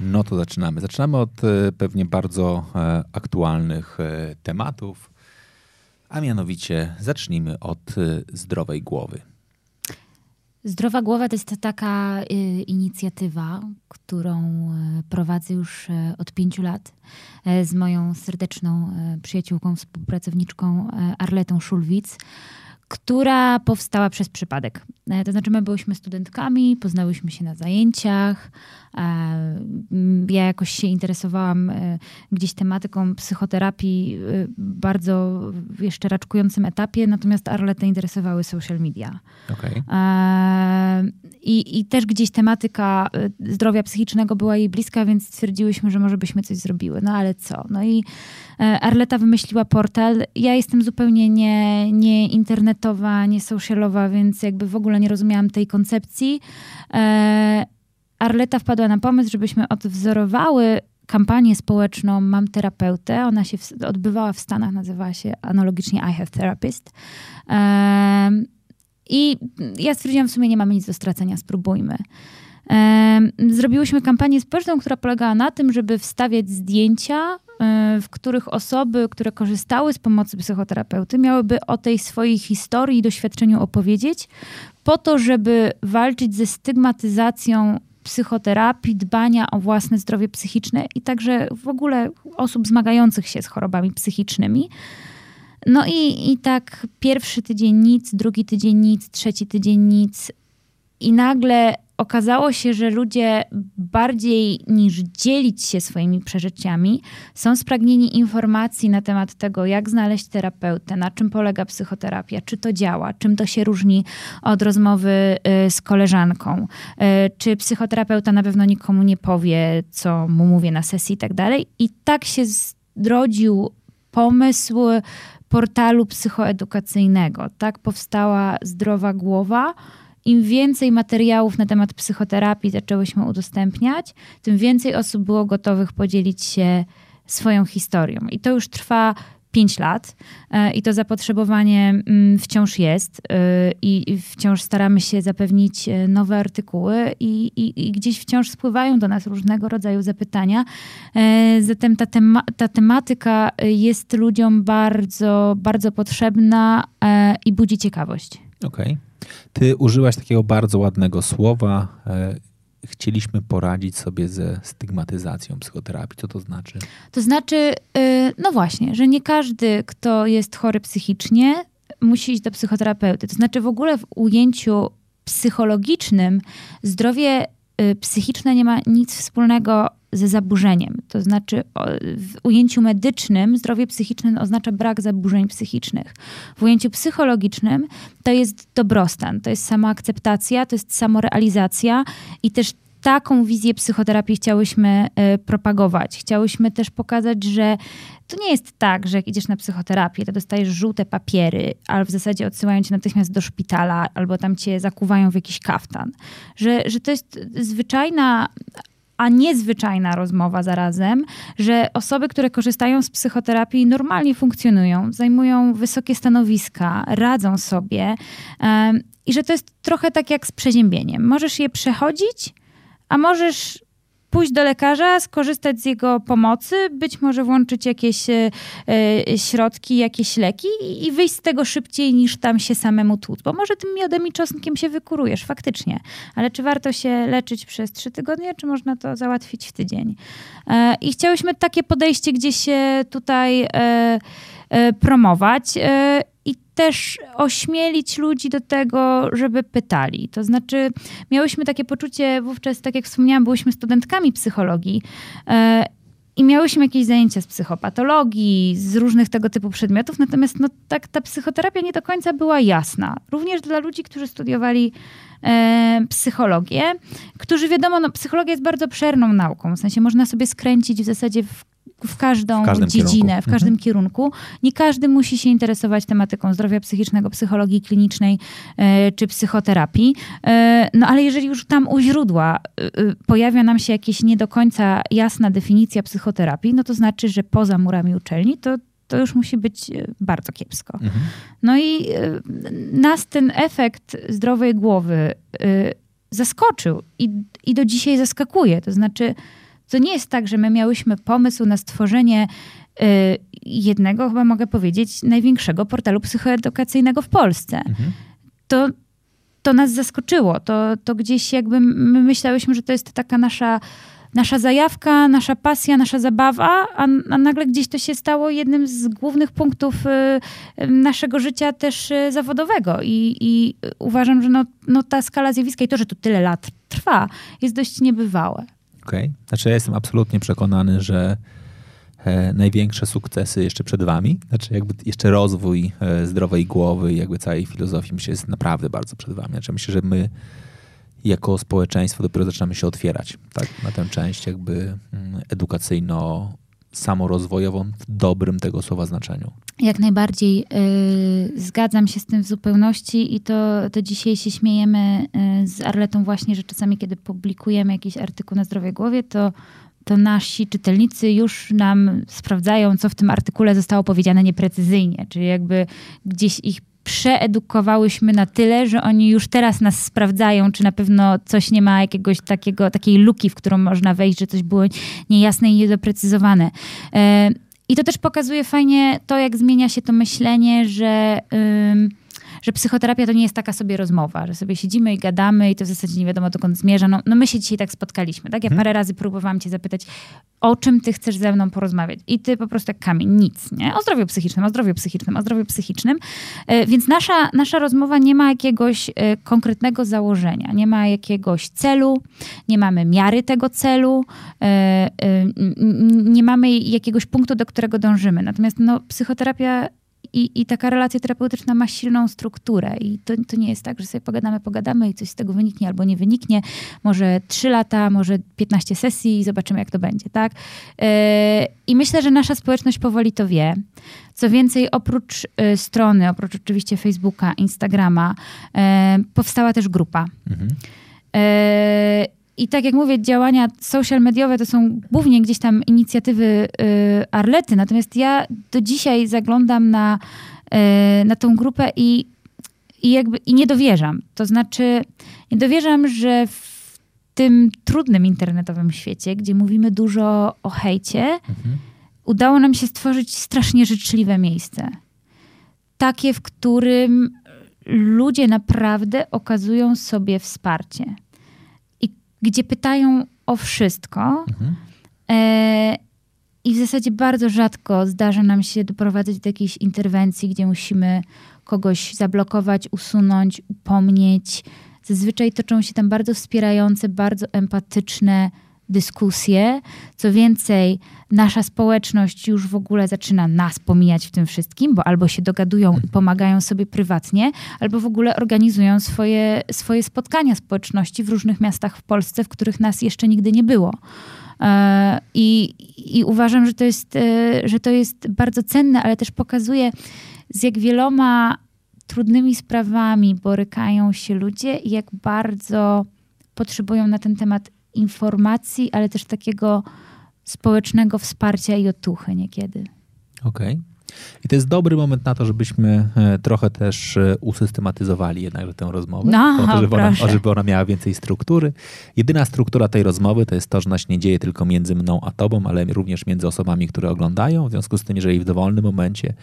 No to zaczynamy. Zaczynamy od e, pewnie bardzo e, aktualnych e, tematów, a mianowicie zacznijmy od zdrowej głowy. Zdrowa głowa to jest taka inicjatywa, którą prowadzę już od pięciu lat z moją serdeczną przyjaciółką, współpracowniczką Arletą Szulwic, która powstała przez przypadek. E, To znaczy, my byłyśmy studentkami, poznałyśmy się na zajęciach. e, Ja jakoś się interesowałam e, gdzieś tematyką psychoterapii bardzo jeszcze raczkującym etapie, natomiast Arletę interesowały social media. Okej. E, I, I też gdzieś tematyka e, zdrowia psychicznego była jej bliska, więc stwierdziłyśmy, że może byśmy coś zrobiły. No ale co? No i e, Arleta wymyśliła portal. Ja jestem zupełnie nie, nie internetowa, nie socialowa, więc jakby w ogóle nie rozumiałam tej koncepcji. E, Arleta wpadła na pomysł, żebyśmy odwzorowały kampanię społeczną Mam terapeutę. Ona się odbywała w Stanach, nazywała się analogicznie I Have Therapist. Em, I ja stwierdziłam, w sumie nie mamy nic do stracenia, spróbujmy. Zrobiłyśmy kampanię społeczną, która polegała na tym, żeby wstawiać zdjęcia, e, w których osoby, które korzystały z pomocy psychoterapeuty, miałyby o tej swojej historii i doświadczeniu opowiedzieć, po to, żeby walczyć ze stygmatyzacją psychoterapii, dbania o własne zdrowie psychiczne i także w ogóle osób zmagających się z chorobami psychicznymi. No i, i tak pierwszy tydzień nic, drugi tydzień nic, trzeci tydzień nic. I nagle okazało się, że ludzie bardziej niż dzielić się swoimi przeżyciami, są spragnieni informacji na temat tego, jak znaleźć terapeutę, na czym polega psychoterapia, czy to działa, czym to się różni od rozmowy y, z koleżanką, y, czy psychoterapeuta na pewno nikomu nie powie, co mu mówię na sesji i tak dalej. I tak się zrodził pomysł portalu psychoedukacyjnego. Tak powstała Zdrowa Głowa. Im więcej materiałów na temat psychoterapii zaczęłyśmy udostępniać, tym więcej osób było gotowych podzielić się swoją historią. I to już trwa 5 lat e, i to zapotrzebowanie mm, wciąż jest e, i wciąż staramy się zapewnić e, nowe artykuły i, i, i gdzieś wciąż spływają do nas różnego rodzaju zapytania. Zatem ta, tema, ta tematyka jest ludziom bardzo, bardzo potrzebna i budzi ciekawość. Okej. Ty użyłaś takiego bardzo ładnego słowa. Chcieliśmy poradzić sobie ze stygmatyzacją psychoterapii. Co to znaczy? To znaczy, y, no właśnie, że nie każdy, kto jest chory psychicznie, musi iść do psychoterapeuty. To znaczy, w ogóle w ujęciu psychologicznym zdrowie y, psychiczne nie ma nic wspólnego ze zaburzeniem. To znaczy, w ujęciu medycznym zdrowie psychiczne oznacza brak zaburzeń psychicznych. W ujęciu psychologicznym to jest dobrostan, to jest samoakceptacja, to jest samorealizacja i też taką wizję psychoterapii chciałyśmy y, propagować. Chciałyśmy też pokazać, że to nie jest tak, że jak idziesz na psychoterapię, to dostajesz żółte papiery, ale w zasadzie odsyłają cię natychmiast do szpitala, albo tam cię zakuwają w jakiś kaftan. Że, że to jest zwyczajna a niezwyczajna rozmowa zarazem, że osoby, które korzystają z psychoterapii normalnie funkcjonują, zajmują wysokie stanowiska, radzą sobie i że to jest trochę tak jak z przeziębieniem. Możesz je przechodzić, a możesz pójść do lekarza, skorzystać z jego pomocy, być może włączyć jakieś e, e, środki, jakieś leki i, wyjść z tego szybciej niż tam się samemu tłuc. Bo może tym miodem i czosnkiem się wykurujesz, faktycznie. Ale czy warto się leczyć przez trzy tygodnie, czy można to załatwić w tydzień? E, I chciałyśmy takie podejście gdzieś e, tutaj promować. Też ośmielić ludzi do tego, żeby pytali. To znaczy, miałyśmy takie poczucie wówczas, tak jak wspomniałam, byłyśmy studentkami psychologii. e, i miałyśmy jakieś zajęcia z psychopatologii, z różnych tego typu przedmiotów, natomiast no, tak ta psychoterapia nie do końca była jasna. Również dla ludzi, którzy studiowali e, psychologię, którzy wiadomo, no, psychologia jest bardzo obszerną nauką, w sensie można sobie skręcić w zasadzie w w każdą W dziedzinę, kierunku. w każdym Mhm. kierunku. Nie każdy musi się interesować tematyką zdrowia psychicznego, psychologii klinicznej e, czy psychoterapii. E, no ale jeżeli już tam u źródła e, pojawia nam się jakaś nie do końca jasna definicja psychoterapii, no to znaczy, że poza murami uczelni to to już musi być bardzo kiepsko. Mhm. No i nas ten efekt zdrowej głowy zaskoczył i, i do dzisiaj zaskakuje. To znaczy, to nie jest tak, że my miałyśmy pomysł na stworzenie e, jednego, chyba mogę powiedzieć, największego portalu psychoedukacyjnego w Polsce. Mhm. To, to nas zaskoczyło. To, to gdzieś jakby my myślałyśmy, że to jest taka nasza nasza zajawka, nasza pasja, nasza zabawa, a, a nagle gdzieś to się stało jednym z głównych punktów y, y, naszego życia też y, zawodowego. I, i uważam, że no, no ta skala zjawiska i to, że to tyle lat trwa, jest dość niebywałe. Okej. Znaczy ja jestem absolutnie przekonany, że e, największe sukcesy jeszcze przed wami. Znaczy jakby jeszcze rozwój e, zdrowej głowy i jakby całej filozofii myślę jest naprawdę bardzo przed wami. Znaczy myślę, że my jako społeczeństwo dopiero zaczynamy się otwierać tak, na tę część jakby mm, edukacyjno samorozwojową w dobrym tego słowa znaczeniu. Jak najbardziej y, zgadzam się z tym w zupełności i to, to dzisiaj się śmiejemy y, z Arletą właśnie, że czasami kiedy publikujemy jakiś artykuł na zdrowie głowie, to, to nasi czytelnicy już nam sprawdzają, co w tym artykule zostało powiedziane nieprecyzyjnie, czyli jakby gdzieś ich przeedukowałyśmy na tyle, że oni już teraz nas sprawdzają, czy na pewno coś nie ma jakiegoś takiego, takiej luki, w którą można wejść, że coś było niejasne i niedoprecyzowane. E, I to też pokazuje fajnie to, jak zmienia się to myślenie, że, ym, że psychoterapia to nie jest taka sobie rozmowa, że sobie siedzimy i gadamy i to w zasadzie nie wiadomo dokąd zmierza. No, no my się dzisiaj tak spotkaliśmy, tak? Ja parę razy próbowałam cię zapytać, o czym ty chcesz ze mną porozmawiać? I ty po prostu jak kamień, nic, nie? O zdrowiu psychicznym, o zdrowiu psychicznym, o zdrowiu psychicznym. E, Więc nasza, nasza rozmowa nie ma jakiegoś e, konkretnego założenia, nie ma jakiegoś celu, nie mamy miary tego celu, e, nie mamy jakiegoś punktu, do którego dążymy. Natomiast no, psychoterapia i, i taka relacja terapeutyczna ma silną strukturę i to, to nie jest tak, że sobie pogadamy, pogadamy i coś z tego wyniknie albo nie wyniknie. Może 3 lata, może 15 sesji i zobaczymy, jak to będzie, tak? Yy, I myślę, że nasza społeczność powoli to wie. Co więcej, oprócz y, strony, oprócz oczywiście Facebooka, Instagrama, y, powstała też grupa. Mhm. E, I tak jak mówię, działania social mediowe to są głównie gdzieś tam inicjatywy y, Arlety, natomiast ja do dzisiaj zaglądam na, y, na tą grupę i, i jakby i nie dowierzam. To znaczy, nie dowierzam, że w tym trudnym internetowym świecie, gdzie mówimy dużo o hejcie, Mhm. udało nam się stworzyć strasznie życzliwe miejsce. Takie, w którym ludzie naprawdę okazują sobie wsparcie. Gdzie pytają o wszystko. Mhm. E, I w zasadzie bardzo rzadko zdarza nam się doprowadzać do jakiejś interwencji, gdzie musimy kogoś zablokować, usunąć, upomnieć. Zazwyczaj toczą się tam bardzo wspierające, bardzo empatyczne dyskusje. Co więcej, nasza społeczność już w ogóle zaczyna nas pomijać w tym wszystkim, bo albo się dogadują i pomagają sobie prywatnie, albo w ogóle organizują swoje, swoje spotkania społeczności w różnych miastach w Polsce, w których nas jeszcze nigdy nie było. E, I, I uważam, że to, jest, e, że to jest bardzo cenne, ale też pokazuje, z jak wieloma trudnymi sprawami borykają się ludzie i jak bardzo potrzebują na ten temat informacji, ale też takiego społecznego wsparcia i otuchy niekiedy. Okej. I to jest dobry moment na to, żebyśmy e, trochę też e, usystematyzowali jednakże tę rozmowę. No, po to, żeby ona, żeby ona miała więcej struktury. Jedyna struktura tej rozmowy to jest to, że ona się nie dzieje tylko między mną a tobą, ale również między osobami, które oglądają. W związku z tym, jeżeli w dowolnym momencie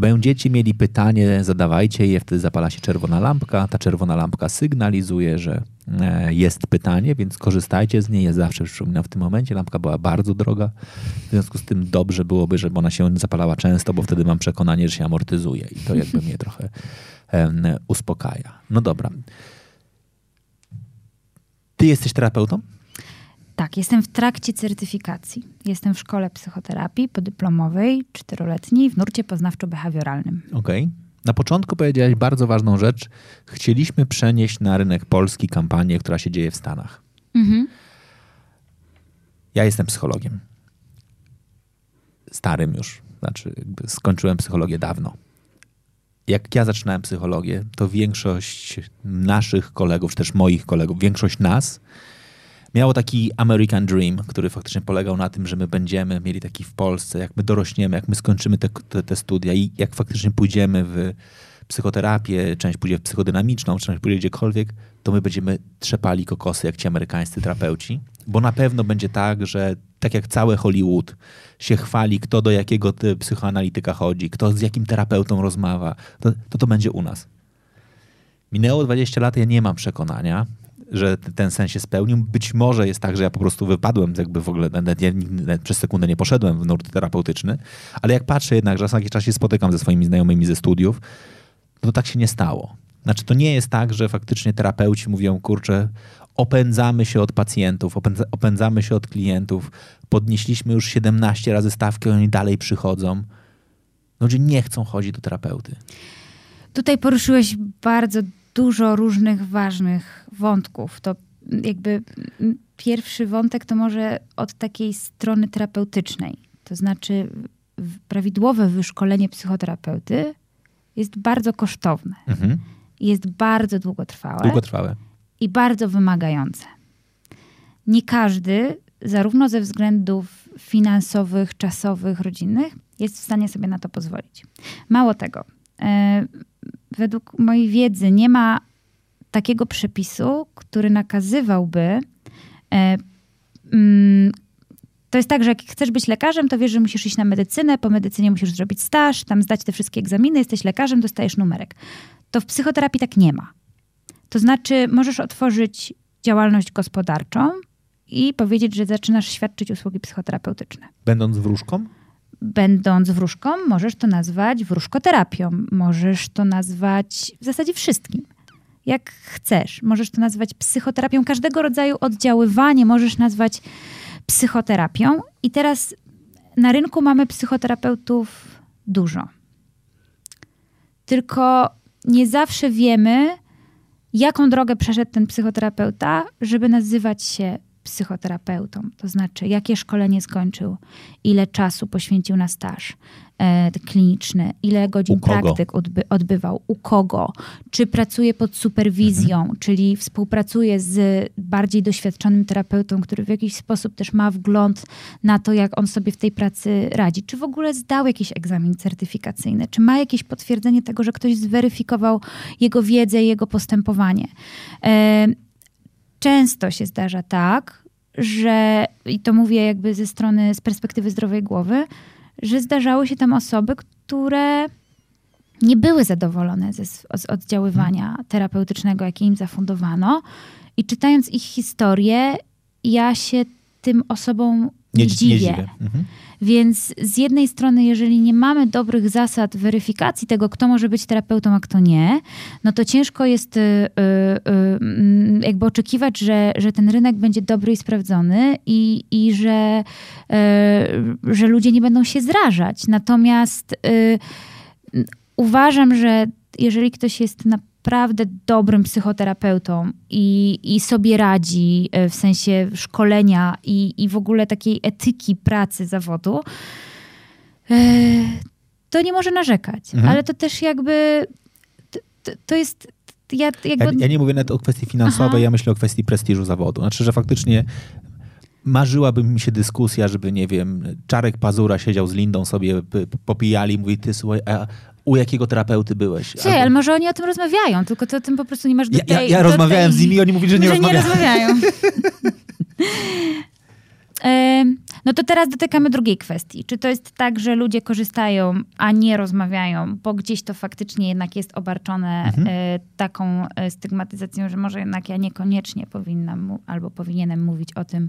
będziecie mieli pytanie, zadawajcie je, wtedy zapala się czerwona lampka. Ta czerwona lampka sygnalizuje, że e, jest pytanie, więc korzystajcie z niej. Ja zawsze przypominam w tym momencie, lampka była bardzo droga. W związku z tym dobrze byłoby, żeby ona się zapalała często, bo wtedy mam przekonanie, że się amortyzuje i to jakby mnie trochę uspokaja. No dobra. Ty jesteś terapeutą? Tak, jestem w trakcie certyfikacji. Jestem w szkole psychoterapii podyplomowej, czteroletniej, w nurcie poznawczo-behawioralnym. Okej. Okay. Na początku powiedziałeś bardzo ważną rzecz. Chcieliśmy przenieść na rynek polski kampanię, która się dzieje w Stanach. Mhm. Ja jestem psychologiem. Starym już. Znaczy, skończyłem psychologię dawno. Jak ja zaczynałem psychologię, to większość naszych kolegów, czy też moich kolegów, większość nas miało taki American Dream, który faktycznie polegał na tym, że my będziemy mieli taki w Polsce, jak my dorośniemy, jak my skończymy te, te, te studia i jak faktycznie pójdziemy w psychoterapię, część pójdzie w psychodynamiczną, część pójdzie gdziekolwiek, to my będziemy trzepali kokosy jak ci amerykańscy terapeuci, bo na pewno będzie tak, że tak jak cały Hollywood się chwali, kto do jakiego psychoanalityka chodzi, kto z jakim terapeutą rozmawia, to, to to będzie u nas. Minęło 20 lat, ja nie mam przekonania, że ten sen się spełnił. Być może jest tak, że ja po prostu wypadłem, jakby w ogóle nawet, nawet przez sekundę nie poszedłem w nurt terapeutyczny, ale jak patrzę jednak, że raz na jakiś czas się spotykam ze swoimi znajomymi ze studiów, to tak się nie stało. Znaczy, to nie jest tak, że faktycznie terapeuci mówią, kurczę, opędzamy się od pacjentów, opędza, opędzamy się od klientów, podnieśliśmy już 17 razy stawki, oni dalej przychodzą. Ludzie nie chcą chodzić do terapeuty. Tutaj poruszyłeś bardzo dużo różnych ważnych wątków. To jakby pierwszy wątek to może od takiej strony terapeutycznej. To znaczy prawidłowe wyszkolenie psychoterapeuty jest bardzo kosztowne. Mhm. Jest bardzo długotrwałe. Długotrwałe. I bardzo wymagające. Nie każdy, zarówno ze względów finansowych, czasowych, rodzinnych, jest w stanie sobie na to pozwolić. Mało tego, e, według mojej wiedzy nie ma takiego przepisu, który nakazywałby. E, mm, to jest tak, że jak chcesz być lekarzem, to wiesz, że musisz iść na medycynę, po medycynie musisz zrobić staż, tam zdać te wszystkie egzaminy, jesteś lekarzem, dostajesz numerek. To w psychoterapii tak nie ma. To znaczy, możesz otworzyć działalność gospodarczą i powiedzieć, że zaczynasz świadczyć usługi psychoterapeutyczne. Będąc wróżką? Będąc wróżką, możesz to nazwać wróżkoterapią. Możesz to nazwać w zasadzie wszystkim. Jak chcesz. Możesz to nazwać psychoterapią. Każdego rodzaju oddziaływanie możesz nazwać psychoterapią. I teraz na rynku mamy psychoterapeutów dużo. Tylko nie zawsze wiemy, jaką drogę przeszedł ten psychoterapeuta, żeby nazywać się psychoterapeutą, to znaczy jakie szkolenie skończył, ile czasu poświęcił na staż e, kliniczny, ile godzin praktyk odby odbywał, u kogo, czy pracuje pod superwizją, mhm. czyli współpracuje z bardziej doświadczonym terapeutą, który w jakiś sposób też ma wgląd na to, jak on sobie w tej pracy radzi, czy w ogóle zdał jakiś egzamin certyfikacyjny, czy ma jakieś potwierdzenie tego, że ktoś zweryfikował jego wiedzę i jego postępowanie. E, często się zdarza tak, że, i to mówię jakby ze strony, z perspektywy zdrowej głowy, że zdarzały się tam osoby, które nie były zadowolone ze, z oddziaływania terapeutycznego, jakie im zafundowano. I czytając ich historię, ja się tym osobom nie, dziwię. Nie dziwię. Mhm. Więc z jednej strony, jeżeli nie mamy dobrych zasad weryfikacji tego, kto może być terapeutą, a kto nie, no to ciężko jest y, y, y, jakby oczekiwać, że, że ten rynek będzie dobry i sprawdzony i, i że, że ludzie nie będą się zrażać. Natomiast uważam, że jeżeli ktoś jest na naprawdę dobrym psychoterapeutą i, i sobie radzi e, w sensie szkolenia i, i w ogóle takiej etyki pracy zawodu, e, to nie może narzekać. Mhm. Ale to też jakby to, to jest. Ja, jakby... ja, ja, nie mówię nawet o kwestii finansowej, Aha. ja myślę o kwestii prestiżu zawodu. Znaczy, że faktycznie marzyłaby mi się dyskusja, żeby, nie wiem, Czarek Pazura siedział z Lindą, sobie popijali, mówi, ty słuchaj, a, u jakiego terapeuty byłeś? Słuchaj, Albo... ale może oni o tym rozmawiają, tylko ty o tym po prostu nie masz do tej... Ja, ja, ja rozmawiałem tej... z nimi i oni mówili, że nie że rozmawiają. nie rozmawiają. No to teraz dotykamy drugiej kwestii. Czy to jest tak, że ludzie korzystają, a nie rozmawiają, bo gdzieś to faktycznie jednak jest obarczone mhm. E, taką e, stygmatyzacją, że może jednak ja niekoniecznie powinnam albo powinienem mówić o tym,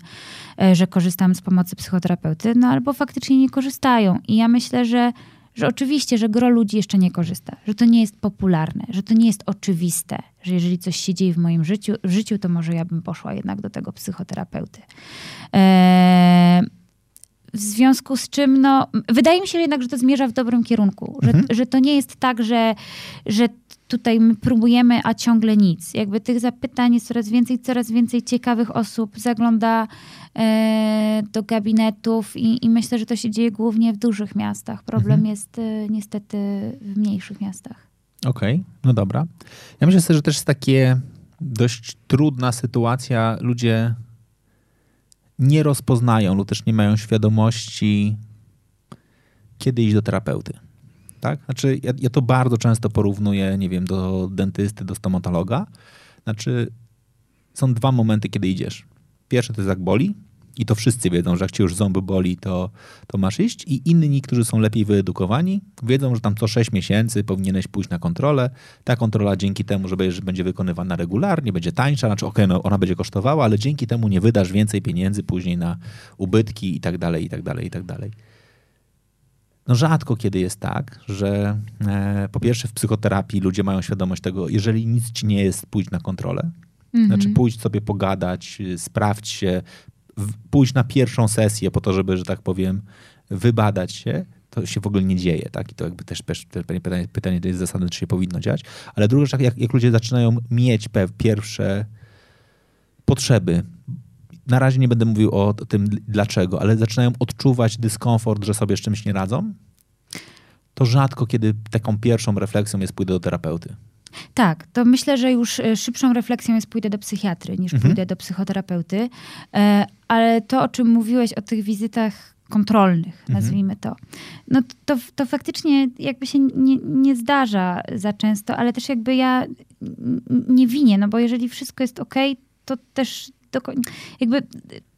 e, że korzystam z pomocy psychoterapeuty, no albo faktycznie nie korzystają. I ja myślę, że że oczywiście, że gro ludzi jeszcze nie korzysta, że to nie jest popularne, że to nie jest oczywiste, że jeżeli coś się dzieje w moim życiu, w życiu to może ja bym poszła jednak do tego psychoterapeuty. Eee, w związku z czym, no, wydaje mi się jednak, że to zmierza w dobrym kierunku. Że, mhm. że to nie jest tak, że, że tutaj my próbujemy, a ciągle nic. Jakby tych zapytań jest coraz więcej, coraz więcej ciekawych osób zagląda e, do gabinetów i, i, myślę, że to się dzieje głównie w dużych miastach. Problem mhm. jest e, niestety w mniejszych miastach. Okej, okay, no dobra. Ja myślę, że też jest takie dość trudna sytuacja. Ludzie nie rozpoznają lub też nie mają świadomości, kiedy iść do terapeuty. Tak? Znaczy, ja, ja to bardzo często porównuję, nie wiem, do dentysty, do stomatologa. Znaczy, są dwa momenty, kiedy idziesz. Pierwszy to jest jak boli, i to wszyscy wiedzą, że jak cię już ząby boli, to, to masz iść. I inni, którzy są lepiej wyedukowani, wiedzą, że tam co 6 miesięcy powinieneś pójść na kontrolę. Ta kontrola dzięki temu, że będzie wykonywana regularnie, będzie tańsza, znaczy okej, okay, no ona będzie kosztowała, ale dzięki temu nie wydasz więcej pieniędzy później na ubytki i tak dalej, i tak dalej, i tak dalej. No rzadko kiedy jest tak, że e, po pierwsze w psychoterapii ludzie mają świadomość tego, jeżeli nic ci nie jest, pójdź na kontrolę. Mm -hmm. Znaczy pójdź sobie pogadać, sprawdź się, pójść na pierwszą sesję po to, żeby, że tak powiem, wybadać się, to się w ogóle nie dzieje, tak? I to jakby też pytanie, pytanie to jest zasadne, czy się powinno dziać. Ale druga rzecz, jak, jak ludzie zaczynają mieć pierwsze potrzeby, na razie nie będę mówił o tym dlaczego, ale zaczynają odczuwać dyskomfort, że sobie z czymś nie radzą, to rzadko kiedy taką pierwszą refleksją jest pójdę do terapeuty. Tak, to myślę, że już e, szybszą refleksją jest pójdę do psychiatry niż mhm. pójdę do psychoterapeuty. E, ale to, o czym mówiłeś o tych wizytach kontrolnych, mhm. nazwijmy to. No to, to faktycznie jakby się nie, nie zdarza za często, ale też jakby ja nie winię, no bo jeżeli wszystko jest ok, to też do, jakby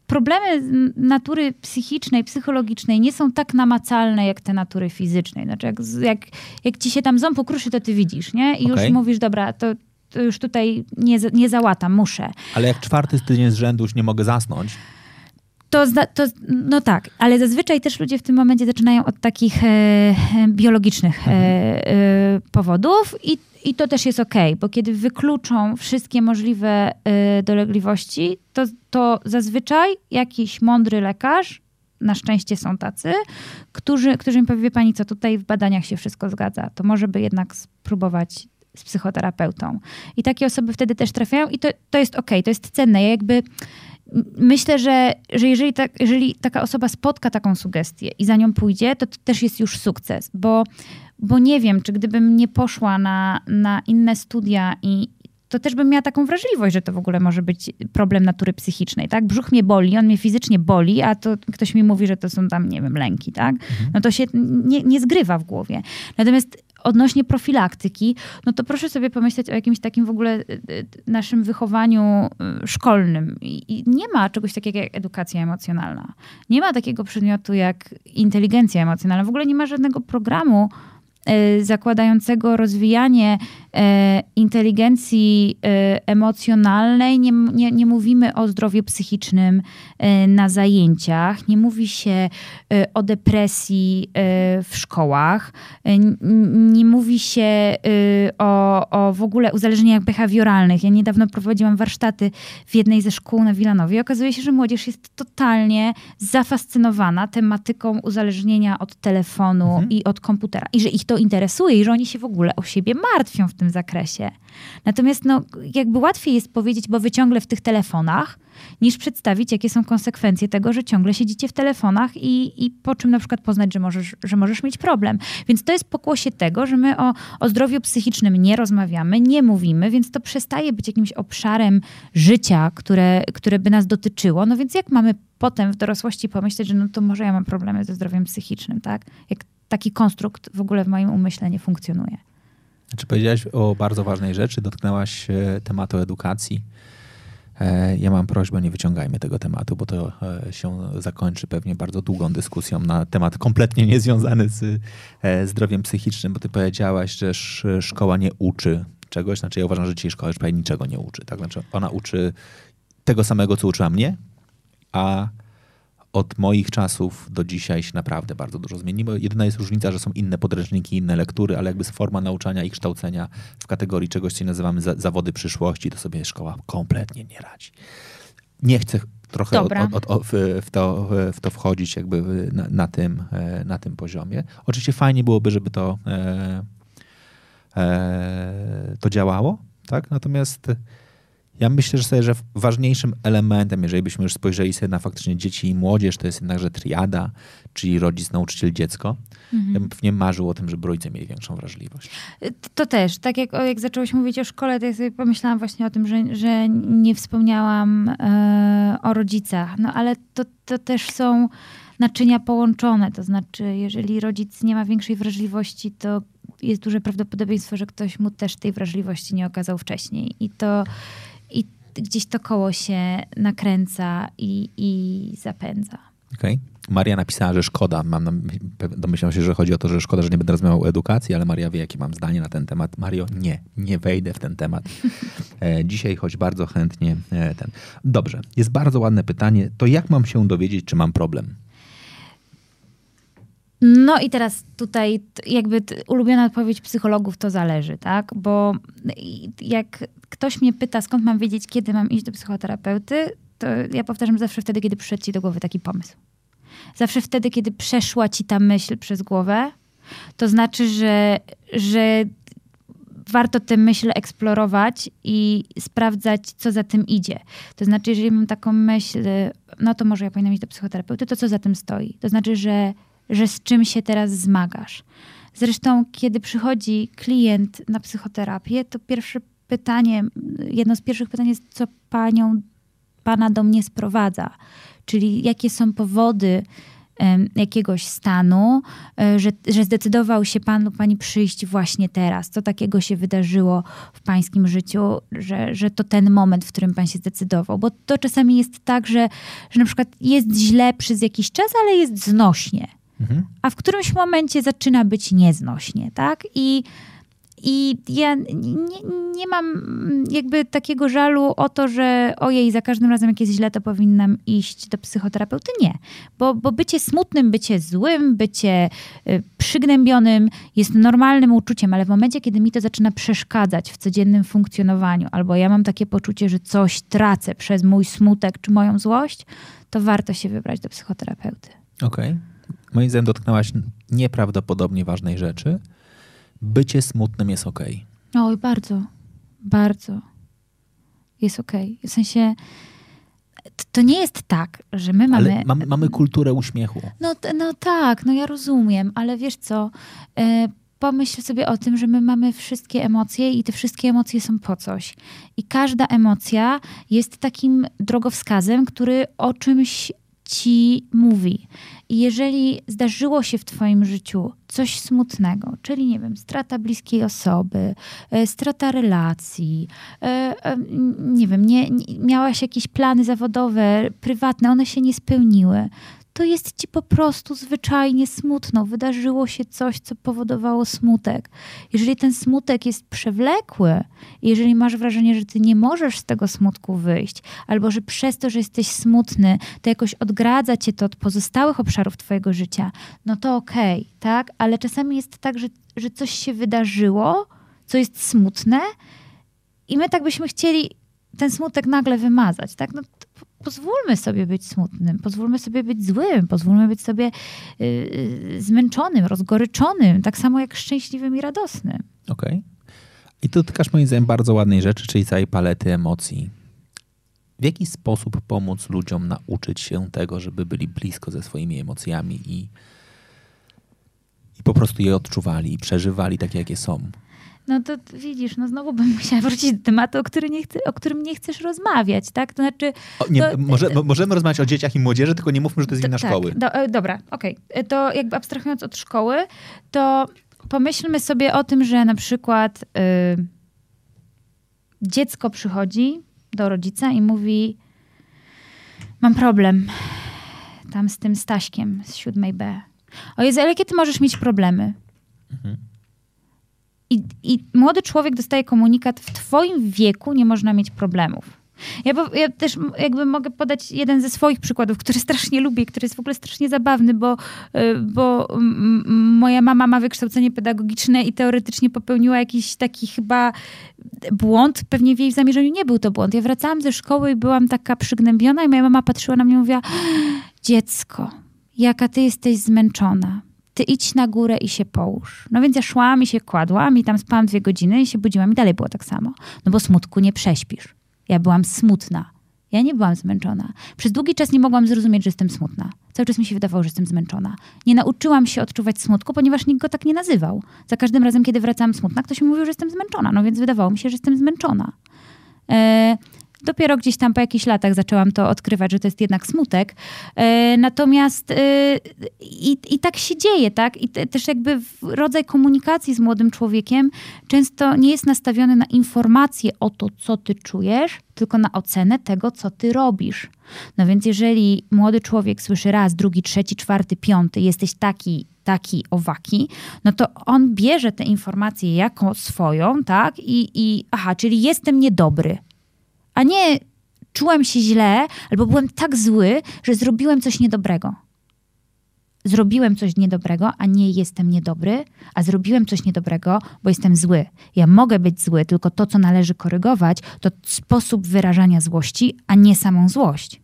problemy natury psychicznej, psychologicznej nie są tak namacalne jak te natury fizycznej. Znaczy jak, jak, jak ci się tam ząb pokruszy, to ty widzisz, nie? I okay. już mówisz, dobra, to, to już tutaj nie, nie załatam, muszę. Ale jak czwarty tydzień z rzędu już nie mogę zasnąć, to, to, no tak, ale zazwyczaj też ludzie w tym momencie zaczynają od takich e, biologicznych e, e, powodów i, i to też jest ok, bo kiedy wykluczą wszystkie możliwe e, dolegliwości, to, to zazwyczaj jakiś mądry lekarz, na szczęście są tacy, którzy, którzy mi powie, pani co, tutaj w badaniach się wszystko zgadza, to może by jednak spróbować z psychoterapeutą. I takie osoby wtedy też trafiają i to, to jest ok, to jest cenne. Ja jakby myślę, że, że jeżeli, tak, jeżeli taka osoba spotka taką sugestię i za nią pójdzie, to, to też jest już sukces, bo, bo nie wiem, czy gdybym nie poszła na, na inne studia i, to też bym miała taką wrażliwość, że to w ogóle może być problem natury psychicznej, tak? Brzuch mnie boli, on mnie fizycznie boli, a to ktoś mi mówi, że to są tam, nie wiem, lęki, tak? Mhm. No to się nie, nie zgrywa w głowie. Natomiast odnośnie profilaktyki, no to proszę sobie pomyśleć o jakimś takim w ogóle y, y, naszym wychowaniu y, szkolnym. I nie ma czegoś takiego jak edukacja emocjonalna. Nie ma takiego przedmiotu jak inteligencja emocjonalna. W ogóle nie ma żadnego programu zakładającego rozwijanie E, inteligencji e, emocjonalnej, nie, nie, nie mówimy o zdrowiu psychicznym na zajęciach, nie mówi się o depresji w szkołach, nie mówi się o, o w ogóle uzależnieniach behawioralnych. Ja niedawno prowadziłam warsztaty w jednej ze szkół na Wilanowie. Okazuje się, że młodzież jest totalnie zafascynowana tematyką uzależnienia od telefonu mhm. i od komputera. I że ich to interesuje i że oni się w ogóle o siebie martwią w tym tym zakresie. Natomiast no, jakby łatwiej jest powiedzieć, bo wy ciągle w tych telefonach, niż przedstawić, jakie są konsekwencje tego, że ciągle siedzicie w telefonach i, i po czym na przykład poznać, że możesz, że możesz mieć problem. Więc to jest pokłosie tego, że my o, o zdrowiu psychicznym nie rozmawiamy, nie mówimy, więc to przestaje być jakimś obszarem życia, które, które by nas dotyczyło. No więc jak mamy potem w dorosłości pomyśleć, że no to może ja mam problemy ze zdrowiem psychicznym, tak? Jak taki konstrukt w ogóle w moim umyśle nie funkcjonuje. Czy powiedziałaś o bardzo ważnej rzeczy, dotknęłaś tematu edukacji. E, ja mam prośbę, nie wyciągajmy tego tematu, bo to e, się zakończy pewnie bardzo długą dyskusją na temat kompletnie niezwiązany z e, zdrowiem psychicznym, bo ty powiedziałaś, że szkoła nie uczy czegoś. Znaczy ja uważam, że dzisiaj szkoła już prawie niczego nie uczy. Tak? Znaczy ona uczy tego samego, co uczyła mnie, a od moich czasów do dzisiaj się naprawdę bardzo dużo zmieniło. Jedyna jest różnica, że są inne podręczniki, inne lektury, ale jakby forma nauczania i kształcenia w kategorii czegoś, co nazywamy za, zawody przyszłości, to sobie szkoła kompletnie nie radzi. Nie chcę trochę od, od, od, w, to, w to wchodzić jakby na, na, tym, e, na tym poziomie. Oczywiście fajnie byłoby, żeby to, e, e, to działało, tak? Natomiast ja myślę, że, sobie, że ważniejszym elementem, jeżeli byśmy już spojrzeli sobie na faktycznie dzieci i młodzież, to jest jednakże triada, czyli rodzic, nauczyciel, dziecko. Mhm. Ja bym pewnie marzył o tym, żeby rodzice mieli większą wrażliwość. To też. Tak jak, jak zaczęłaś mówić o szkole, to ja sobie pomyślałam właśnie o tym, że, że nie wspomniałam e, o rodzicach. No ale to, to też są naczynia połączone. To znaczy, jeżeli rodzic nie ma większej wrażliwości, to jest duże prawdopodobieństwo, że ktoś mu też tej wrażliwości nie okazał wcześniej. I to gdzieś to koło się nakręca i, i zapędza. Okej. Okay. Maria napisała, że szkoda. Mam, domyślam się, że chodzi o to, że szkoda, że nie będę rozmawiał o edukacji, ale Maria wie, jakie mam zdanie na ten temat. Mario, nie, nie wejdę w ten temat. E, dzisiaj, choć bardzo chętnie e, ten. Dobrze, jest bardzo ładne pytanie. To jak mam się dowiedzieć, czy mam problem? No i teraz tutaj jakby ulubiona odpowiedź psychologów to zależy, tak? Bo jak ktoś mnie pyta, skąd mam wiedzieć, kiedy mam iść do psychoterapeuty, to ja powtarzam zawsze wtedy, kiedy przyszedł ci do głowy taki pomysł. Zawsze wtedy, kiedy przeszła ci ta myśl przez głowę, to znaczy, że, że warto tę myśl eksplorować i sprawdzać, co za tym idzie. To znaczy, jeżeli mam taką myśl, no to może ja powinnam iść do psychoterapeuty, to co za tym stoi? To znaczy, że, że z czym się teraz zmagasz. Zresztą, kiedy przychodzi klient na psychoterapię, to pierwsze pytanie, jedno z pierwszych pytań jest, co panią, pana do mnie sprowadza? Czyli jakie są powody jakiegoś stanu, e, że, że zdecydował się pan lub pani przyjść właśnie teraz? Co takiego się wydarzyło w pańskim życiu, że, że to ten moment, w którym pan się zdecydował? Bo to czasami jest tak, że, że na przykład jest źle przez jakiś czas, ale jest znośnie. Mhm. A w którymś momencie zaczyna być nieznośnie, tak? I i ja nie, nie, mam jakby takiego żalu o to, że ojej, za każdym razem jak jest źle, to powinnam iść do psychoterapeuty. Nie, bo, bo bycie smutnym, bycie złym, bycie y, przygnębionym jest normalnym uczuciem, ale w momencie, kiedy mi to zaczyna przeszkadzać w codziennym funkcjonowaniu, albo ja mam takie poczucie, że coś tracę przez mój smutek czy moją złość, to warto się wybrać do psychoterapeuty. Okej. Okay. Moim zdaniem dotknęłaś nieprawdopodobnie ważnej rzeczy, bycie smutnym jest ok. Oj, bardzo, bardzo jest ok. W sensie to nie jest tak, że my mamy... Ale mamy, mamy kulturę uśmiechu. No, no tak, no ja rozumiem, ale wiesz co, e, pomyśl sobie o tym, że my mamy wszystkie emocje i te wszystkie emocje są po coś. I każda emocja jest takim drogowskazem, który o czymś ci mówi. I jeżeli zdarzyło się w Twoim życiu coś smutnego, czyli nie wiem, strata bliskiej osoby, e, strata relacji, e, e, nie wiem, nie, nie, miałaś jakieś plany zawodowe, prywatne, one się nie spełniły, to jest ci po prostu zwyczajnie smutno. Wydarzyło się coś, co powodowało smutek. Jeżeli ten smutek jest przewlekły, jeżeli masz wrażenie, że ty nie możesz z tego smutku wyjść, albo że przez to, że jesteś smutny, to jakoś odgradza cię to od pozostałych obszarów twojego życia, no to okej, okay, tak? Ale czasami jest tak, że, że coś się wydarzyło, co jest smutne i my tak byśmy chcieli ten smutek nagle wymazać, tak? No, pozwólmy sobie być smutnym, pozwólmy sobie być złym, pozwólmy być sobie yy, zmęczonym, rozgoryczonym, tak samo jak szczęśliwym i radosnym. Okej. Okay. I tu dotykasz moim zdaniem bardzo ładnej rzeczy, czyli całej palety emocji. W jaki sposób pomóc ludziom nauczyć się tego, żeby byli blisko ze swoimi emocjami i, i po prostu je odczuwali i przeżywali takie, jakie są? No to widzisz, no znowu bym musiała wrócić do tematu, o, który nie chce, o którym nie chcesz rozmawiać, tak? To znaczy... O, nie, to, może, możemy rozmawiać o dzieciach i młodzieży, tylko nie mówmy, że to jest wina tak, szkoły. Do, e, dobra, okej. Okay. E, to jakby abstrahując od szkoły, to pomyślmy sobie o tym, że na przykład y, dziecko przychodzi do rodzica i mówi mam problem tam z tym Staśkiem z siódmej B. O Jezu, ale jakie ty możesz mieć problemy? Mhm. I, I młody człowiek dostaje komunikat, w twoim wieku nie można mieć problemów. Ja, ja też jakby mogę podać jeden ze swoich przykładów, który strasznie lubię, który jest w ogóle strasznie zabawny, bo, y, bo moja mama ma wykształcenie pedagogiczne i teoretycznie popełniła jakiś taki chyba błąd. Pewnie w jej zamierzeniu nie był to błąd. Ja wracałam ze szkoły i byłam taka przygnębiona i moja mama patrzyła na mnie i mówiła dziecko, jaka ty jesteś zmęczona ty idź na górę i się połóż. No więc ja szłam i się kładłam i tam spałam dwie godziny i się budziłam i dalej było tak samo. No bo smutku nie prześpisz. Ja byłam smutna. Ja nie byłam zmęczona. Przez długi czas nie mogłam zrozumieć, że jestem smutna. Cały czas mi się wydawało, że jestem zmęczona. Nie nauczyłam się odczuwać smutku, ponieważ nikt go tak nie nazywał. Za każdym razem, kiedy wracałam smutna, ktoś mi mówił, że jestem zmęczona. No więc wydawało mi się, że jestem zmęczona. E, Dopiero gdzieś tam po jakichś latach zaczęłam to odkrywać, że to jest jednak smutek. E, natomiast e, i, i tak się dzieje, tak? I też jakby rodzaj komunikacji z młodym człowiekiem często nie jest nastawiony na informację o to, co ty czujesz, tylko na ocenę tego, co ty robisz. No więc jeżeli młody człowiek słyszy raz, drugi, trzeci, czwarty, piąty, jesteś taki, taki, owaki, no to on bierze te informacje jako swoją, tak? I, i aha, czyli jestem niedobry a nie czułem się źle albo byłem tak zły, że zrobiłem coś niedobrego. Zrobiłem coś niedobrego, a nie jestem niedobry, a zrobiłem coś niedobrego, bo jestem zły. Ja mogę być zły, tylko to, co należy korygować, to sposób wyrażania złości, a nie samą złość.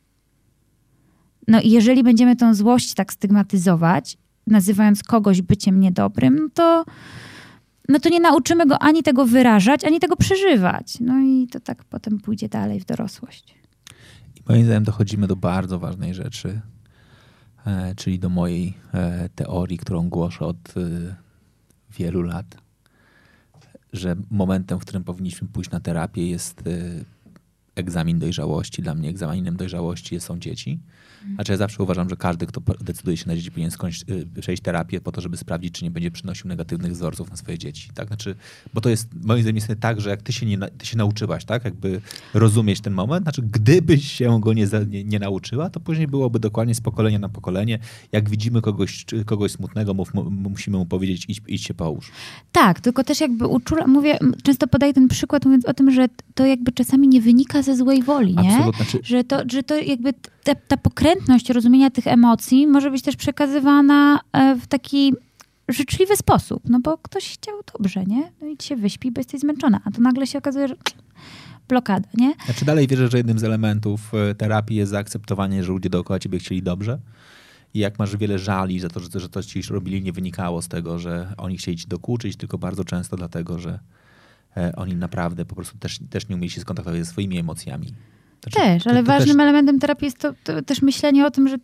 No i jeżeli będziemy tą złość tak stygmatyzować, nazywając kogoś byciem niedobrym, to no to nie nauczymy go ani tego wyrażać, ani tego przeżywać. No i to tak potem pójdzie dalej w dorosłość. I moim zdaniem dochodzimy do bardzo ważnej rzeczy, e, czyli do mojej e, teorii, którą głoszę od e, wielu lat, że momentem, w którym powinniśmy pójść na terapię jest egzamin dojrzałości. Dla mnie egzaminem dojrzałości są dzieci. Znaczy ja zawsze uważam, że każdy, kto decyduje się na dzieci, powinien skończyć, przejść terapię po to, żeby sprawdzić, czy nie będzie przynosił negatywnych wzorców na swoje dzieci. Tak? Znaczy, bo to jest moim zdaniem jest tak, że jak ty się, nie, ty się nauczyłaś, tak? jakby rozumieć ten moment, znaczy gdybyś się go nie, nie, nie nauczyła, to później byłoby dokładnie z pokolenia na pokolenie. Jak widzimy kogoś, kogoś smutnego, mów, musimy mu powiedzieć idź, idź się połóż. Tak, tylko też jakby uczula, mówię, często podaję ten przykład mówiąc o tym, że to jakby czasami nie wynika ze złej woli, nie? Absolutnie. Znaczy... Że, to, że to jakby ta, ta pokrętność rozumienia tych emocji może być też przekazywana e, w taki życzliwy sposób, no bo ktoś chciał dobrze, nie? No i się wyśpi, bo jesteś zmęczona, a to nagle się okazuje, że blokada, nie? Znaczy dalej wierzę, że jednym z elementów e, terapii jest zaakceptowanie, że ludzie dookoła ciebie chcieli dobrze. I jak masz wiele żali za to, że, że to ci robili, nie wynikało z tego, że oni chcieli ci dokuczyć, tylko bardzo często dlatego, że e, oni naprawdę po prostu też, też nie umieli się skontaktować ze swoimi emocjami. Znaczy, też, ale to, to ważnym też... elementem terapii jest to, to, też myślenie o tym, że